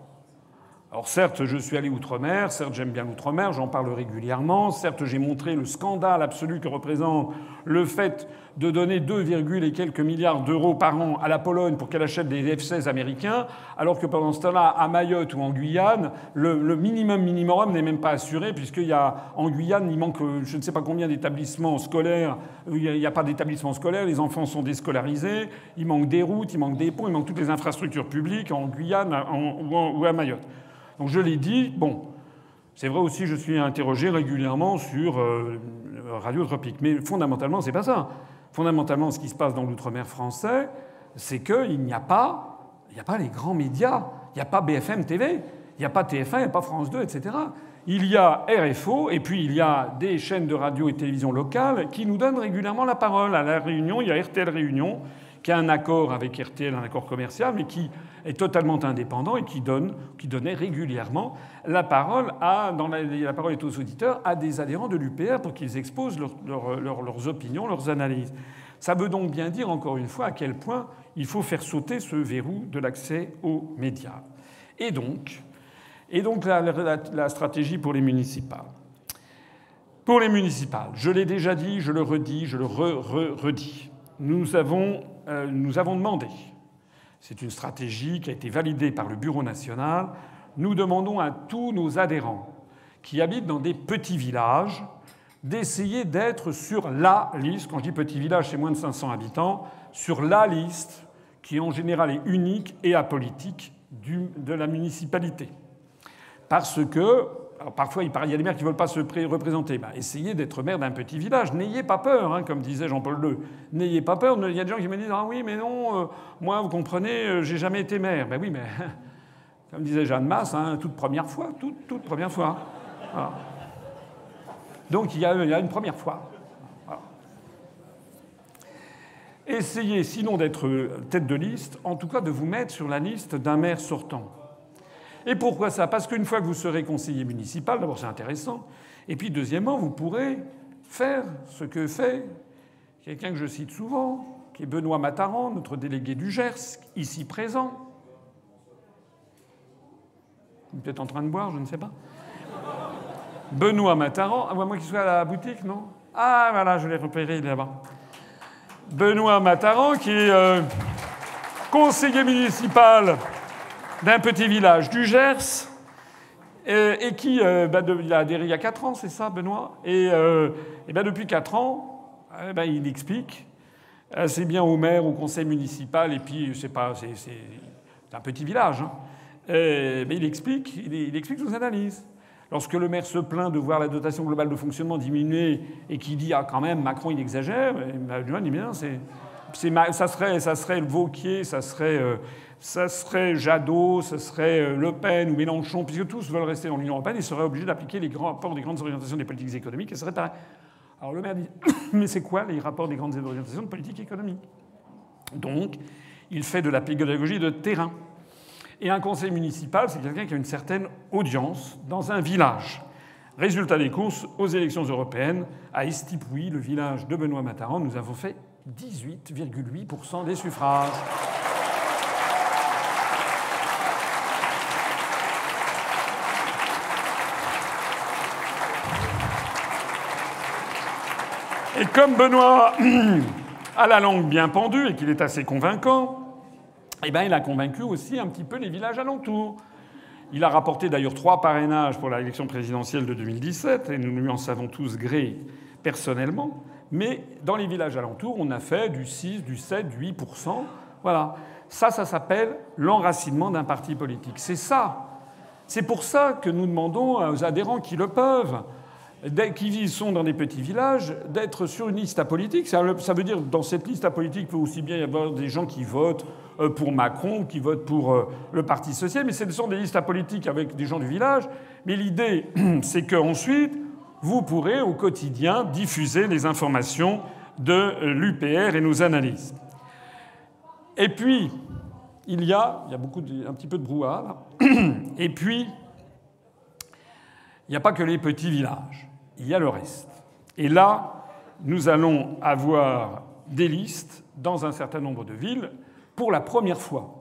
Alors certes, je suis allé outre-mer, certes j'aime bien l'outre-mer, j'en parle régulièrement, certes j'ai montré le scandale absolu que représente le fait de donner 2, et quelques milliards d'euros par an à la Pologne pour qu'elle achète des F-16 américains, alors que pendant ce temps-là, à Mayotte ou en Guyane, le, minimum minimum n'est même pas assuré, puisqu'il y a en Guyane, il manque je ne sais pas combien d'établissements scolaires, il n'y a, pas d'établissements scolaires, les enfants sont déscolarisés, il manque des routes, il manque des ponts, il manque toutes les infrastructures publiques en Guyane ou à Mayotte. Donc je l'ai dit, bon, c'est vrai aussi, je suis interrogé régulièrement sur euh, Radio Tropique, mais fondamentalement, c'est pas ça. Fondamentalement, ce qui se passe dans l'outre-mer français, c'est qu'il n'y a pas, il n'y a pas les grands médias, il n'y a pas BFM TV, il n'y a pas TF1, il n'y a pas France 2, etc. Il y a RFO et puis il y a des chaînes de radio et télévision locales qui nous donnent régulièrement la parole. À la Réunion, il y a RTL Réunion qui a un accord avec RTL, un accord commercial, mais qui est totalement indépendant et qui, donne, qui donnait régulièrement la parole, à, dans la, parole est aux auditeurs, à des adhérents de l'UPR pour qu'ils exposent leurs opinions, leurs analyses. Ça veut donc bien dire, encore une fois, à quel point il faut faire sauter ce verrou de l'accès aux médias. Et donc, Et donc la, stratégie pour les municipales. Pour les municipales, je l'ai déjà dit, je le redis, je le re-redis. Nous avons, nous avons demandé, c'est une stratégie qui a été validée par le Bureau national, nous demandons à tous nos adhérents qui habitent dans des petits villages d'essayer d'être sur la liste, quand je dis petit village, c'est moins de 500 habitants, sur la liste qui en général est unique et apolitique de la municipalité. Parce que parfois, il y a des maires qui ne veulent pas se représenter. Ben, essayez d'être maire d'un petit village. N'ayez pas peur, hein, comme disait Jean-Paul II. N'ayez pas peur. Il y a des gens qui me disent Ah oui, mais non, euh, moi, vous comprenez, euh, j'ai jamais été maire. Ben oui, mais (laughs) comme disait Jeanne Masse, hein, toute première fois, toute, première fois. Donc il y, a, il y, a, une première fois. Essayez, sinon d'être tête de liste, en tout cas de vous mettre sur la liste d'un maire sortant. Et pourquoi ça? Parce qu'une fois que vous serez conseiller municipal, d'abord c'est intéressant, et puis deuxièmement, vous pourrez faire ce que fait quelqu'un que je cite souvent, qui est Benoît Mataran, notre délégué du Gers, ici présent. Peut-être en train de boire, je ne sais pas. Benoît Mataran, à moi qui soit à la boutique, non? Ah voilà, je l'ai repéré là-bas. Benoît Mataran, qui est euh, conseiller municipal d'un petit village du Gers, euh, et qui euh, bah, il a adhéré il y a 4 ans, c'est ça, Benoît? Et, euh, bah, depuis 4 ans, ben, il explique assez bien au maire, au conseil municipal, et puis c'est pas, c'est, un petit village. Hein. il explique, il, explique ses analyses. Lorsque le maire se plaint de voir la dotation globale de fonctionnement diminuer et qu'il dit ah quand même Macron il exagère, ben, dit bien c'est, ça serait ça serait le Vauquier, ça serait ça serait Jadot, ça serait euh, Le Pen ou Mélenchon, puisque tous veulent rester dans l'Union européenne, ils seraient obligés d'appliquer les rapports des grandes orientations des politiques économiques, et ça serait Alors le maire dit (coughs) Mais c'est quoi les rapports des grandes orientations de politique économique? Donc, il fait de la pédagogie de terrain. Et un conseil municipal, c'est quelqu'un qui a une certaine audience dans un village. Résultat des courses, aux élections européennes, à Estipoui, le village de Benoît Mataran, nous avons fait 18,8% des suffrages. Et comme Benoît a la langue bien pendue et qu'il est assez convaincant, eh ben, il a convaincu aussi un petit peu les villages alentours. Il a rapporté d'ailleurs trois parrainages pour l'élection présidentielle de 2017, et nous lui en savons tous gré personnellement. Mais dans les villages alentours, on a fait du 6, du 7, du 8%. Voilà. Ça, ça s'appelle l'enracinement d'un parti politique. C'est ça. C'est pour ça que nous demandons aux adhérents qui le peuvent qui sont dans des petits villages, d'être sur une liste apolitique. Ça veut dire dans cette liste apolitique, il peut aussi bien y avoir des gens qui votent euh, pour Macron, qui votent pour euh, le Parti social, mais ce sont des listes apolitiques avec des gens du village. Mais l'idée, (clears throat) c'est qu'ensuite, vous pourrez au quotidien diffuser les informations de l'UPR et nos analyses. Et puis, il y a, il y a beaucoup un petit peu de brouhaha, (clears throat) et puis, il n'y a pas que les petits villages il y a le reste. Et là, nous allons avoir des listes dans un certain nombre de villes pour la première fois.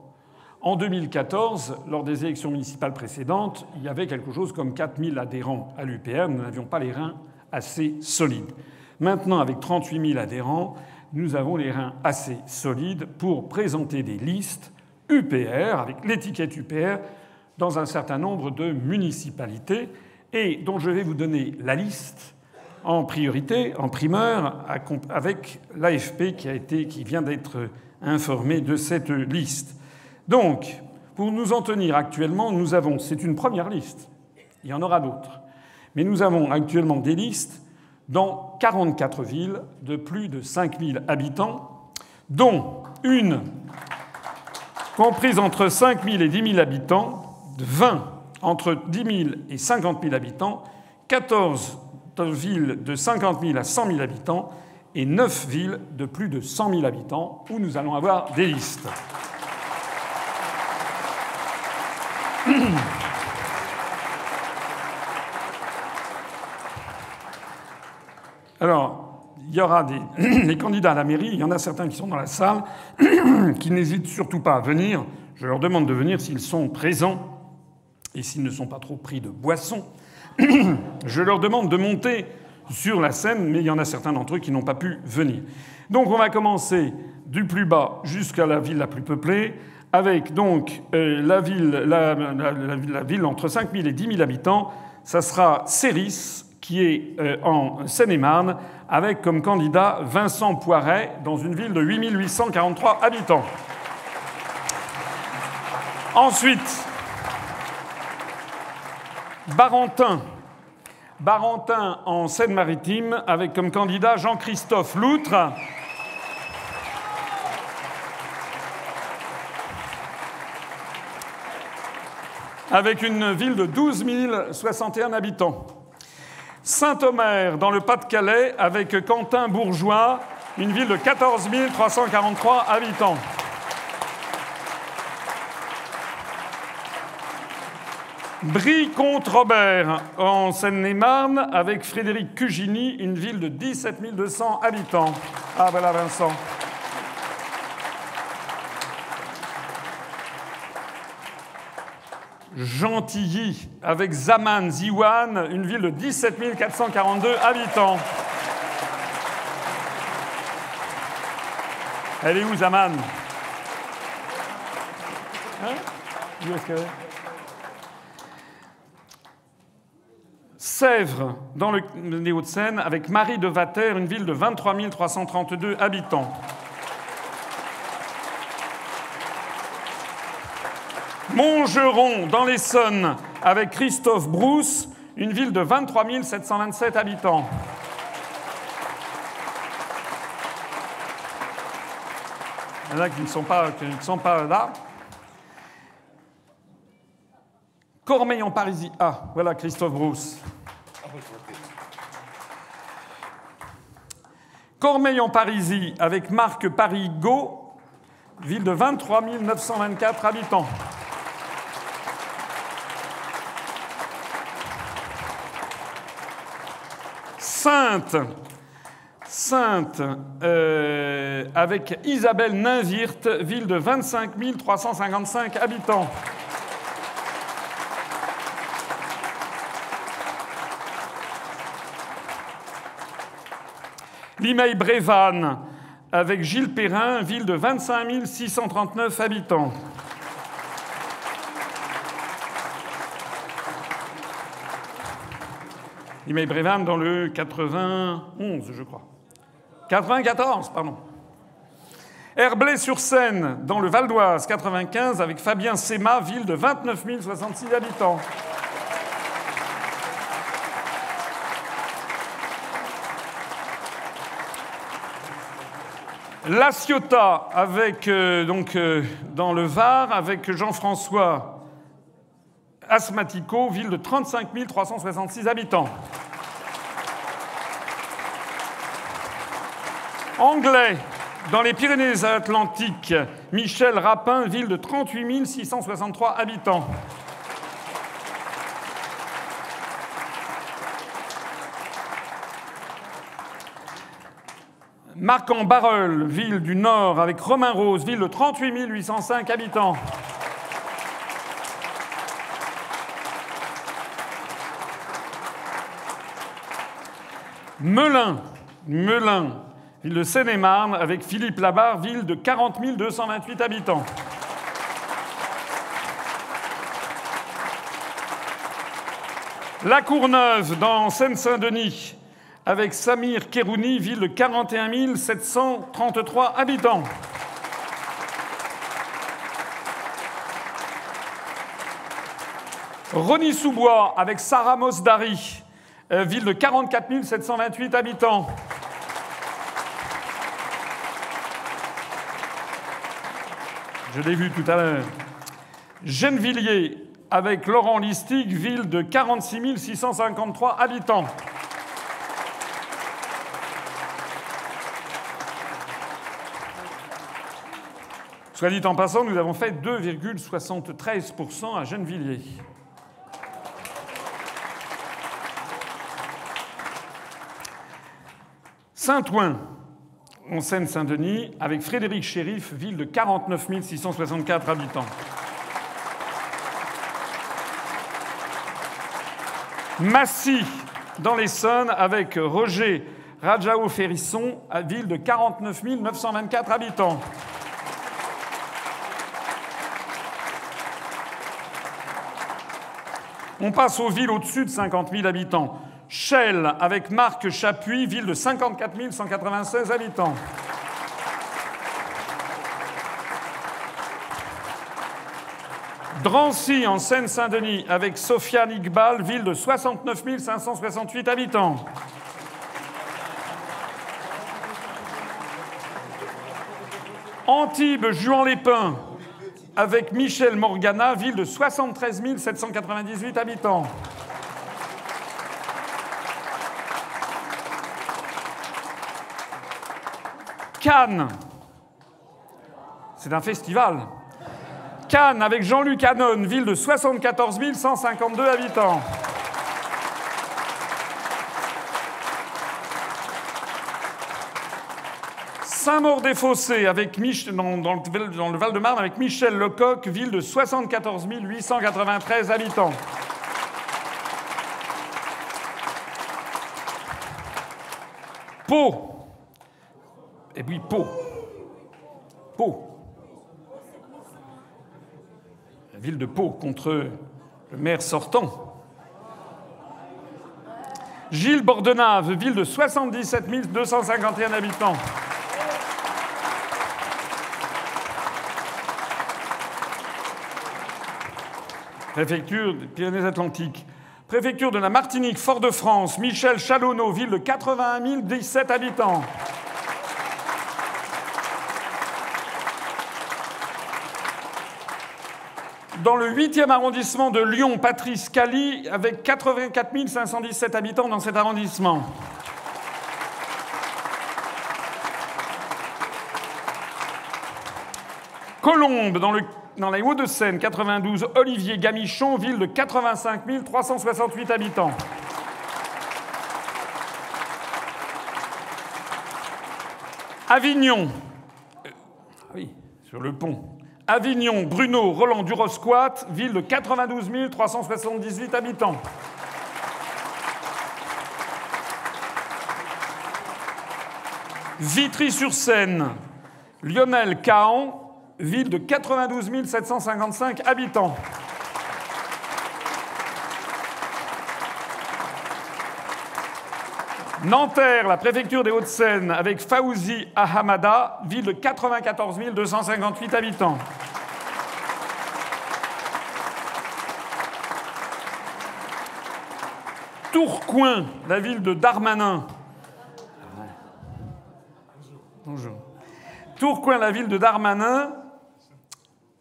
En 2014, lors des élections municipales précédentes, il y avait quelque chose comme 4000 adhérents à l'UPR. Nous n'avions pas les reins assez solides. Maintenant, avec 38 000 adhérents, nous avons les reins assez solides pour présenter des listes UPR, avec l'étiquette UPR, dans un certain nombre de municipalités et dont je vais vous donner la liste en priorité, en primeur, avec l'AFP qui, a été, qui vient d'être informé de cette liste. Donc, pour nous en tenir actuellement, nous avons, c'est une première liste, il y en aura d'autres, mais nous avons actuellement des listes dans 44 villes de plus de 5000 habitants, dont une comprise entre 5000 et 10 000 habitants, 20 entre 10 000 et 50 000 habitants, 14 villes de 50 000 à 100 000 habitants et 9 villes de plus de 100 000 habitants où nous allons avoir des listes. (coughs) Alors, il y aura des (coughs) les candidats à la mairie, il y en a certains qui sont dans la salle, (coughs) qui n'hésitent surtout pas à venir. Je leur demande de venir s'ils sont présents et s'ils ne sont pas trop pris de boissons, je leur demande de monter sur la scène, mais il y en a certains d'entre eux qui n'ont pas pu venir. Donc on va commencer du plus bas jusqu'à la ville la plus peuplée, avec donc euh, la, ville, entre 5 000 et 10 000 habitants. Ça sera Céris, qui est euh, en Seine-et-Marne, avec comme candidat Vincent Poiret, dans une ville de 8 843 habitants. Ensuite, Barentin. Barentin en Seine-Maritime, avec comme candidat Jean-Christophe Loutre. Avec une ville de 12 061 habitants. Saint-Omer, dans le Pas-de-Calais, avec Quentin Bourgeois, une ville de 14 343 habitants. Brie contre Robert en Seine-et-Marne avec Frédéric Cugini, une ville de 17 200 habitants. Ah voilà Vincent. Gentilly avec Zaman Ziwan, une ville de 17 442 habitants. Elle est où Zaman? Hein? Est-ce Sèvres, dans le, les Hauts-de-Seine, avec Marie de Vater, une ville de 23 332 habitants. Montgeron, dans l'Essonne, avec Christophe Brousse, une ville de 23 727 habitants. Il y en a qui ne sont pas, qui ne sont pas là. Cormeillon-Parisis. Ah, voilà Christophe Brousse. Cormeillon-Parisis avec Marc Parigot, ville de 23 924 habitants. Sainte, Sainte, euh, avec Isabelle Ninvirte, ville de 25 355 habitants. Limeil Brévannes, avec Gilles Perrin, ville de 25 639 habitants. Limeil Brévannes dans le 91, je crois. 94, pardon. Herblay-sur-Seine, dans le Val d'Oise, 95, avec Fabien Sema, ville de 29 066 habitants. La Ciotat, avec, euh, donc, euh, dans le Var, avec Jean-François Asmatico, ville de 35 366 habitants. Anglais, dans les Pyrénées-Atlantiques, Michel Rapin, ville de 38 663 habitants. Marc-en-Barreul, ville du Nord, avec Romain Rose, ville de 38 805 habitants. Melun, Melun, ville de Seine-et-Marne, avec Philippe Labarre, ville de 40 228 habitants. La Courneuve, dans Seine-Saint-Denis, avec Samir Kerouni, ville de 41 733 habitants. Rony Soubois avec Sarah Mosdari, ville de 44 728 habitants. Je l'ai vu tout à l'heure. Gennevilliers avec Laurent Listig, ville de 46 653 habitants. Soit dit en passant, nous avons fait 2,73% à Gennevilliers. Saint-Ouen, en Seine-Saint-Denis, avec Frédéric Chérif, ville de 49 664 habitants. Massy, dans l'Essonne, avec Roger Rajao Ferrisson, ville de 49 924 habitants. On passe aux villes au-dessus de 50 000 habitants. Chelles, avec Marc Chapuis, ville de 54 196 habitants. Drancy, en Seine-Saint-Denis, avec Sofiane Iqbal, ville de 69 568 habitants. Antibes, Juan-les-Pins, avec Michel Morgana, ville de 73 798 habitants. Cannes, c'est un festival. Cannes avec Jean-Luc Hanon, ville de 74 152 habitants. Saint-Maur-des-Fossés dans, le, Val-de-Marne avec Michel Lecoq, ville de 74 893 habitants. Pau. Et puis Pau. Pau. La ville de Pau contre le maire sortant. Gilles Bordenave, ville de 77 251 habitants. Préfecture des Pyrénées-Atlantiques. Préfecture de la Martinique, Fort-de-France, Michel Chalonneau, ville de 81 017 habitants. Dans le 8e arrondissement de Lyon, Patrice Cali, avec 84 517 habitants dans cet arrondissement. Colombes, dans le dans les Hauts-de-Seine, 92, Olivier Gamichon, ville de 85 368 habitants. Avignon, euh, oui, sur le pont. Avignon, Bruno, Roland Durosquat, ville de 92 378 habitants. Vitry-sur-Seine, Lionel Caen, ville de 92 755 habitants. Nanterre, la préfecture des Hauts-de-Seine, avec Faouzi Ahamada, ville de 94 258 habitants. Tourcoing, la ville de Darmanin. Bonjour. Tourcoing, la ville de Darmanin,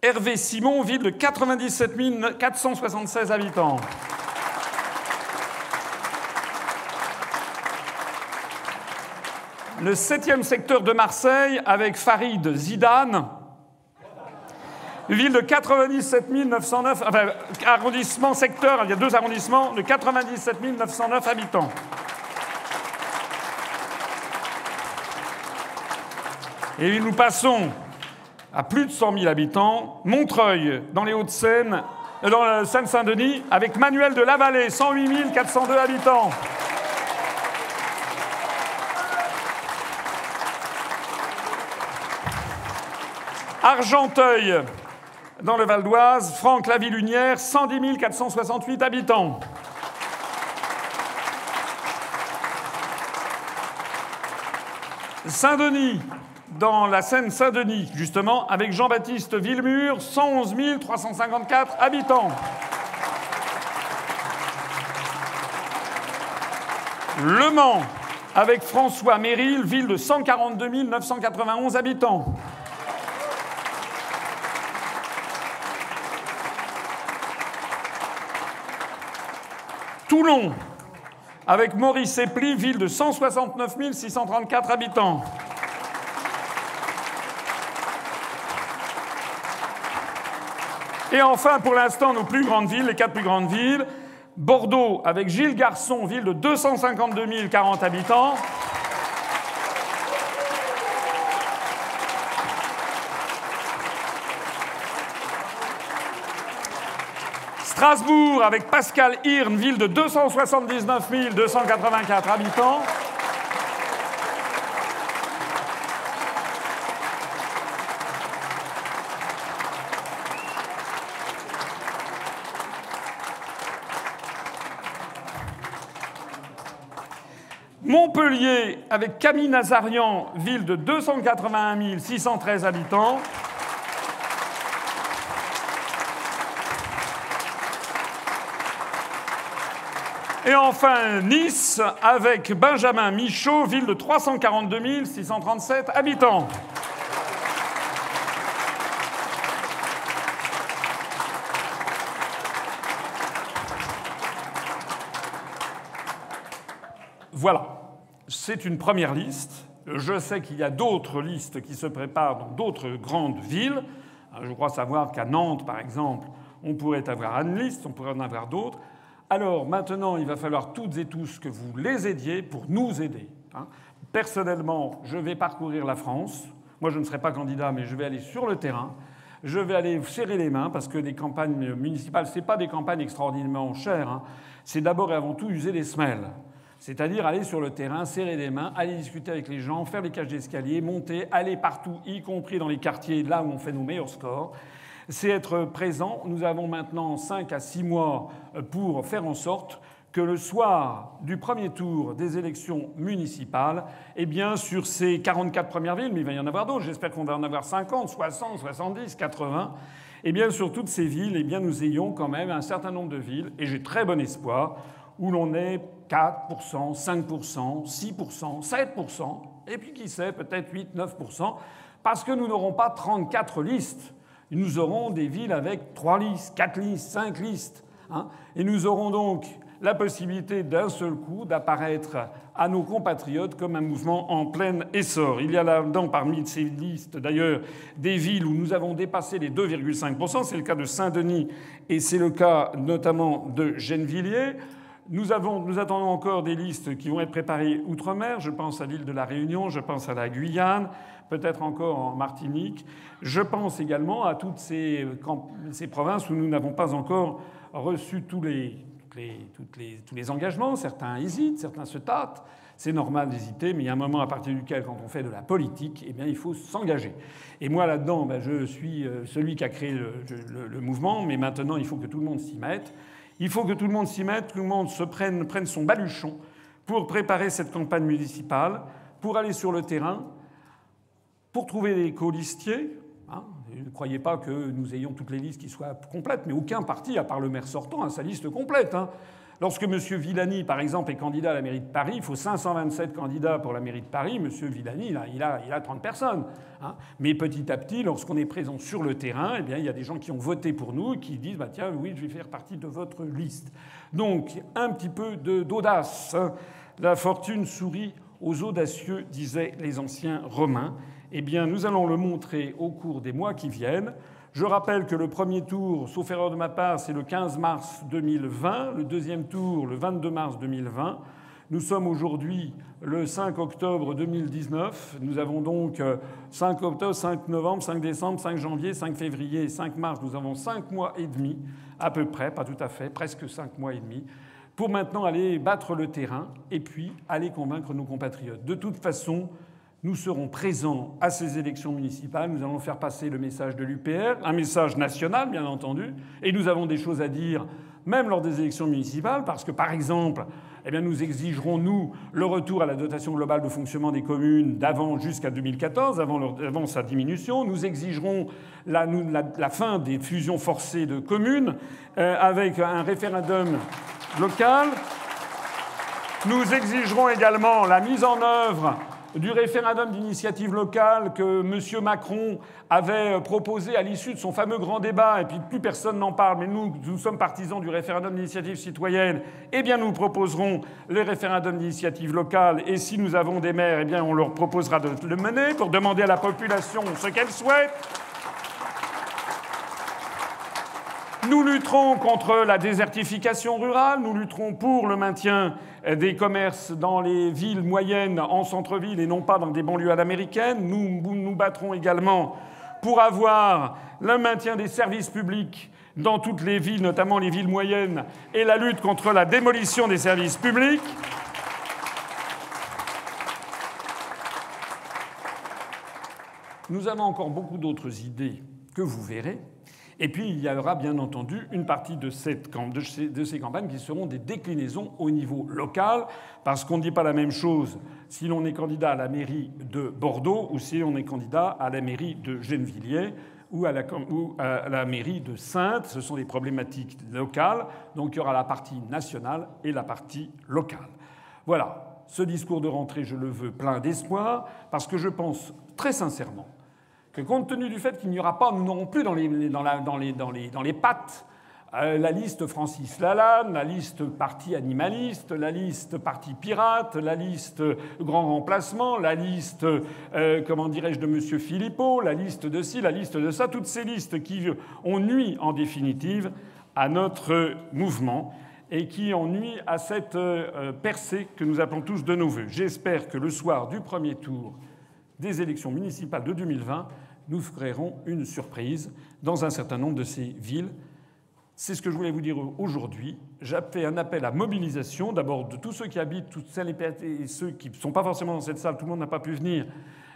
Hervé Simon, ville de 97 476 habitants. Le septième secteur de Marseille avec Farid Zidane, ville de 97 909, enfin, arrondissement, secteur, il y a deux arrondissements, de 97 909 habitants. Et nous passons à plus de 100 000 habitants. Montreuil, dans les Hauts-de-Seine, euh, dans la Seine-Saint-Denis, avec Manuel de Lavallée, 108 402 habitants. Argenteuil, dans le Val d'Oise, Franck Lavillunière, 110 468 habitants. Saint-Denis, dans la Seine-Saint-Denis, justement, avec Jean-Baptiste Villemur, 111 354 habitants. Le Mans, avec François Méril, ville de 142 991 habitants. Toulon, avec Maurice Epli, ville de 169 634 habitants. Et enfin, pour l'instant, nos plus grandes villes, les quatre plus grandes villes. Bordeaux, avec Gilles Garçon, ville de 252 040 habitants. Strasbourg avec Pascal Hirn, ville de 279 284 habitants. Montpellier avec Camille Nazarian, ville de 281 613 habitants. Et enfin Nice avec Benjamin Michaud, ville de 342 637 habitants. Voilà c'est une première liste. Je sais qu'il y a d'autres listes qui se préparent dans d'autres grandes villes. Je crois savoir qu'à Nantes, par exemple, on pourrait avoir une liste, on pourrait en avoir d'autres. Alors maintenant, il va falloir toutes et tous que vous les aidiez pour nous aider. Hein. Personnellement, je vais parcourir la France. Moi, je ne serai pas candidat, mais je vais aller sur le terrain. Je vais aller serrer les mains parce que les campagnes municipales, ce pas des campagnes extraordinairement chères. Hein. C'est d'abord et avant tout user les semelles. C'est-à-dire aller sur le terrain, serrer les mains, aller discuter avec les gens, faire les cages d'escalier, monter, aller partout, y compris dans les quartiers là où on fait nos meilleurs scores. C'est être présent. Nous avons maintenant 5 à 6 mois pour faire en sorte que le soir du premier tour des élections municipales, eh bien, sur ces 44 premières villes, mais il va y en avoir d'autres, j'espère qu'on va en avoir 50, 60, 70, 80, eh bien, sur toutes ces villes, eh bien, nous ayons quand même un certain nombre de villes, et j'ai très bon espoir, où l'on est 4%, 5%, 6%, 7%, et puis qui sait, peut-être 8%, 9%, parce que nous n'aurons pas 34 listes. Nous aurons des villes avec 3 listes, 4 listes, 5 listes. Hein, et nous aurons donc la possibilité d'un seul coup d'apparaître à nos compatriotes comme un mouvement en plein essor. Il y a là-dedans, parmi ces listes d'ailleurs, des villes où nous avons dépassé les 2,5%. C'est le cas de Saint-Denis et c'est le cas notamment de Gennevilliers. Nous, attendons encore des listes qui vont être préparées outre-mer. Je pense à l'île de la Réunion, je pense à la Guyane, peut-être encore en Martinique. Je pense également à toutes ces, provinces où nous n'avons pas encore reçu tous les, engagements. Certains hésitent, certains se tâtent. C'est normal d'hésiter, mais il y a un moment à partir duquel, quand on fait de la politique, eh bien, il faut s'engager. Et moi, là-dedans, ben, je suis euh, celui qui a créé le mouvement, mais maintenant, il faut que tout le monde s'y mette. Il faut que tout le monde s'y mette, que tout le monde se prenne son baluchon pour préparer cette campagne municipale, pour aller sur le terrain, pour trouver des colistiers. Hein. Ne croyez pas que nous ayons toutes les listes qui soient complètes, mais aucun parti, à part le maire sortant, a sa liste complète. Hein. Lorsque M. Villani, par exemple, est candidat à la mairie de Paris, il faut 527 candidats pour la mairie de Paris. M. Villani, il a, il a, 30 personnes. Hein. Mais petit à petit, lorsqu'on est présent sur le terrain, eh bien, il y a des gens qui ont voté pour nous qui disent bah, Tiens, oui, je vais faire partie de votre liste. Donc, un petit peu d'audace. La fortune sourit aux audacieux, disaient les anciens Romains. Eh bien, nous allons le montrer au cours des mois qui viennent. Je rappelle que le premier tour, sauf erreur de ma part, c'est le 15 mars 2020, le deuxième tour le 22 mars 2020. Nous sommes aujourd'hui le 5 octobre 2019. Nous avons donc 5 euh, octobre, 5 novembre, 5 décembre, 5 janvier, 5 février et 5 mars. Nous avons 5 mois et demi, à peu près, pas tout à fait, presque 5 mois et demi, pour maintenant aller battre le terrain et puis aller convaincre nos compatriotes. De toute façon, nous serons présents à ces élections municipales. Nous allons faire passer le message de l'UPR, un message national, bien entendu. Et nous avons des choses à dire, même lors des élections municipales, parce que, par exemple, eh bien, nous exigerons, nous, le retour à la dotation globale de fonctionnement des communes d'avant jusqu'à 2014, avant, sa diminution. Nous exigerons la, fin des fusions forcées de communes euh, avec un référendum local. Nous exigerons également la mise en œuvre du référendum d'initiative locale que M. Macron avait proposé à l'issue de son fameux grand débat, et puis plus personne n'en parle, mais nous, nous sommes partisans du référendum d'initiative citoyenne, eh bien nous proposerons le référendum d'initiative locale, et si nous avons des maires, eh bien on leur proposera de le mener pour demander à la population ce qu'elle souhaite. Nous lutterons contre la désertification rurale, nous lutterons pour le maintien des commerces dans les villes moyennes, en centre-ville et non pas dans des banlieues à l'américaine. Nous nous battrons également pour avoir le maintien des services publics dans toutes les villes, notamment les villes moyennes, et la lutte contre la démolition des services publics. Nous avons encore beaucoup d'autres idées que vous verrez. Et puis, il y aura bien entendu une partie de, cette, ces, campagnes qui seront des déclinaisons au niveau local, parce qu'on ne dit pas la même chose si l'on est candidat à la mairie de Bordeaux ou si on est candidat à la mairie de Gennevilliers ou à, la, ou à la mairie de Sainte. Ce sont des problématiques locales. Donc il y aura la partie nationale et la partie locale. Voilà. Ce discours de rentrée, je le veux plein d'espoir, parce que je pense très sincèrement que compte tenu du fait qu'il n'y aura pas, nous n'aurons plus dans les, pattes euh, la liste Francis Lalanne, la liste parti animaliste, la liste parti pirate, la liste grand remplacement, la liste, euh, comment dirais-je, de M. Philippot, la liste de ci, la liste de ça, toutes ces listes qui ont nuit en définitive à notre mouvement et qui ont nuit à cette euh, percée que nous appelons tous de nos voeux. J'espère que le soir du premier tour des élections municipales de 2020, nous ferons une surprise dans un certain nombre de ces villes. C'est ce que je voulais vous dire aujourd'hui. J'appelle un appel à mobilisation, d'abord de tous ceux qui habitent, toutes celles et ceux qui ne sont pas forcément dans cette salle, tout le monde n'a pas pu venir,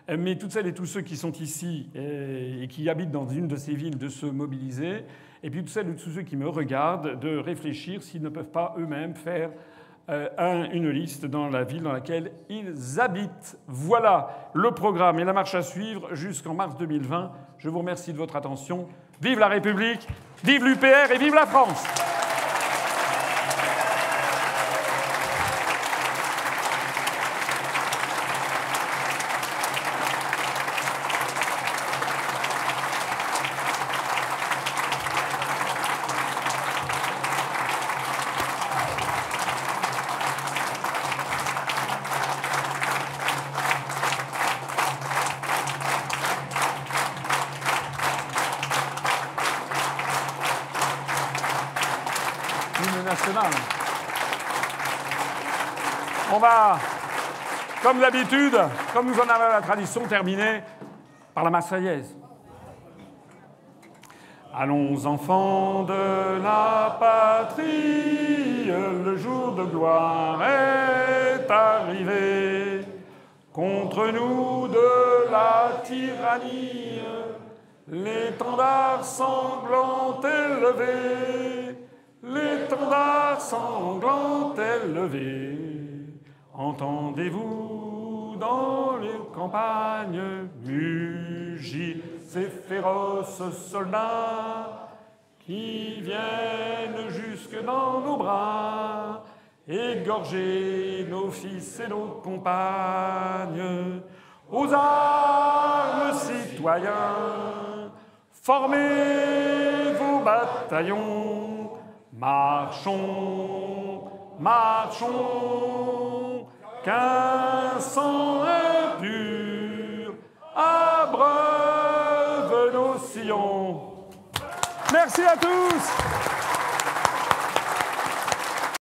mais toutes celles et tous ceux qui sont ici et qui habitent dans une de ces villes de se mobiliser, et puis toutes celles et tous ceux qui me regardent de réfléchir s'ils ne peuvent pas eux-mêmes faire euh, une liste dans la ville dans laquelle ils habitent. Voilà le programme et la marche à suivre jusqu'en mars 2020. Je vous remercie de votre attention. Vive la République, vive l'UPR et vive la France On va, comme d'habitude, comme nous en avons la tradition, terminer par la Marseillaise. Allons enfants de la patrie, le jour de gloire est arrivé. Contre nous de la tyrannie, l'étendard sanglant élevé l'étendard sanglant élevé. Entendez-vous dans les campagnes mugir ces féroces soldats qui viennent jusque dans nos bras, égorger nos fils et nos compagnes. Aux armes, citoyens, formez vos bataillons Marchons, marchons, qu'un sang impur abreuve nos sillons. Merci à tous.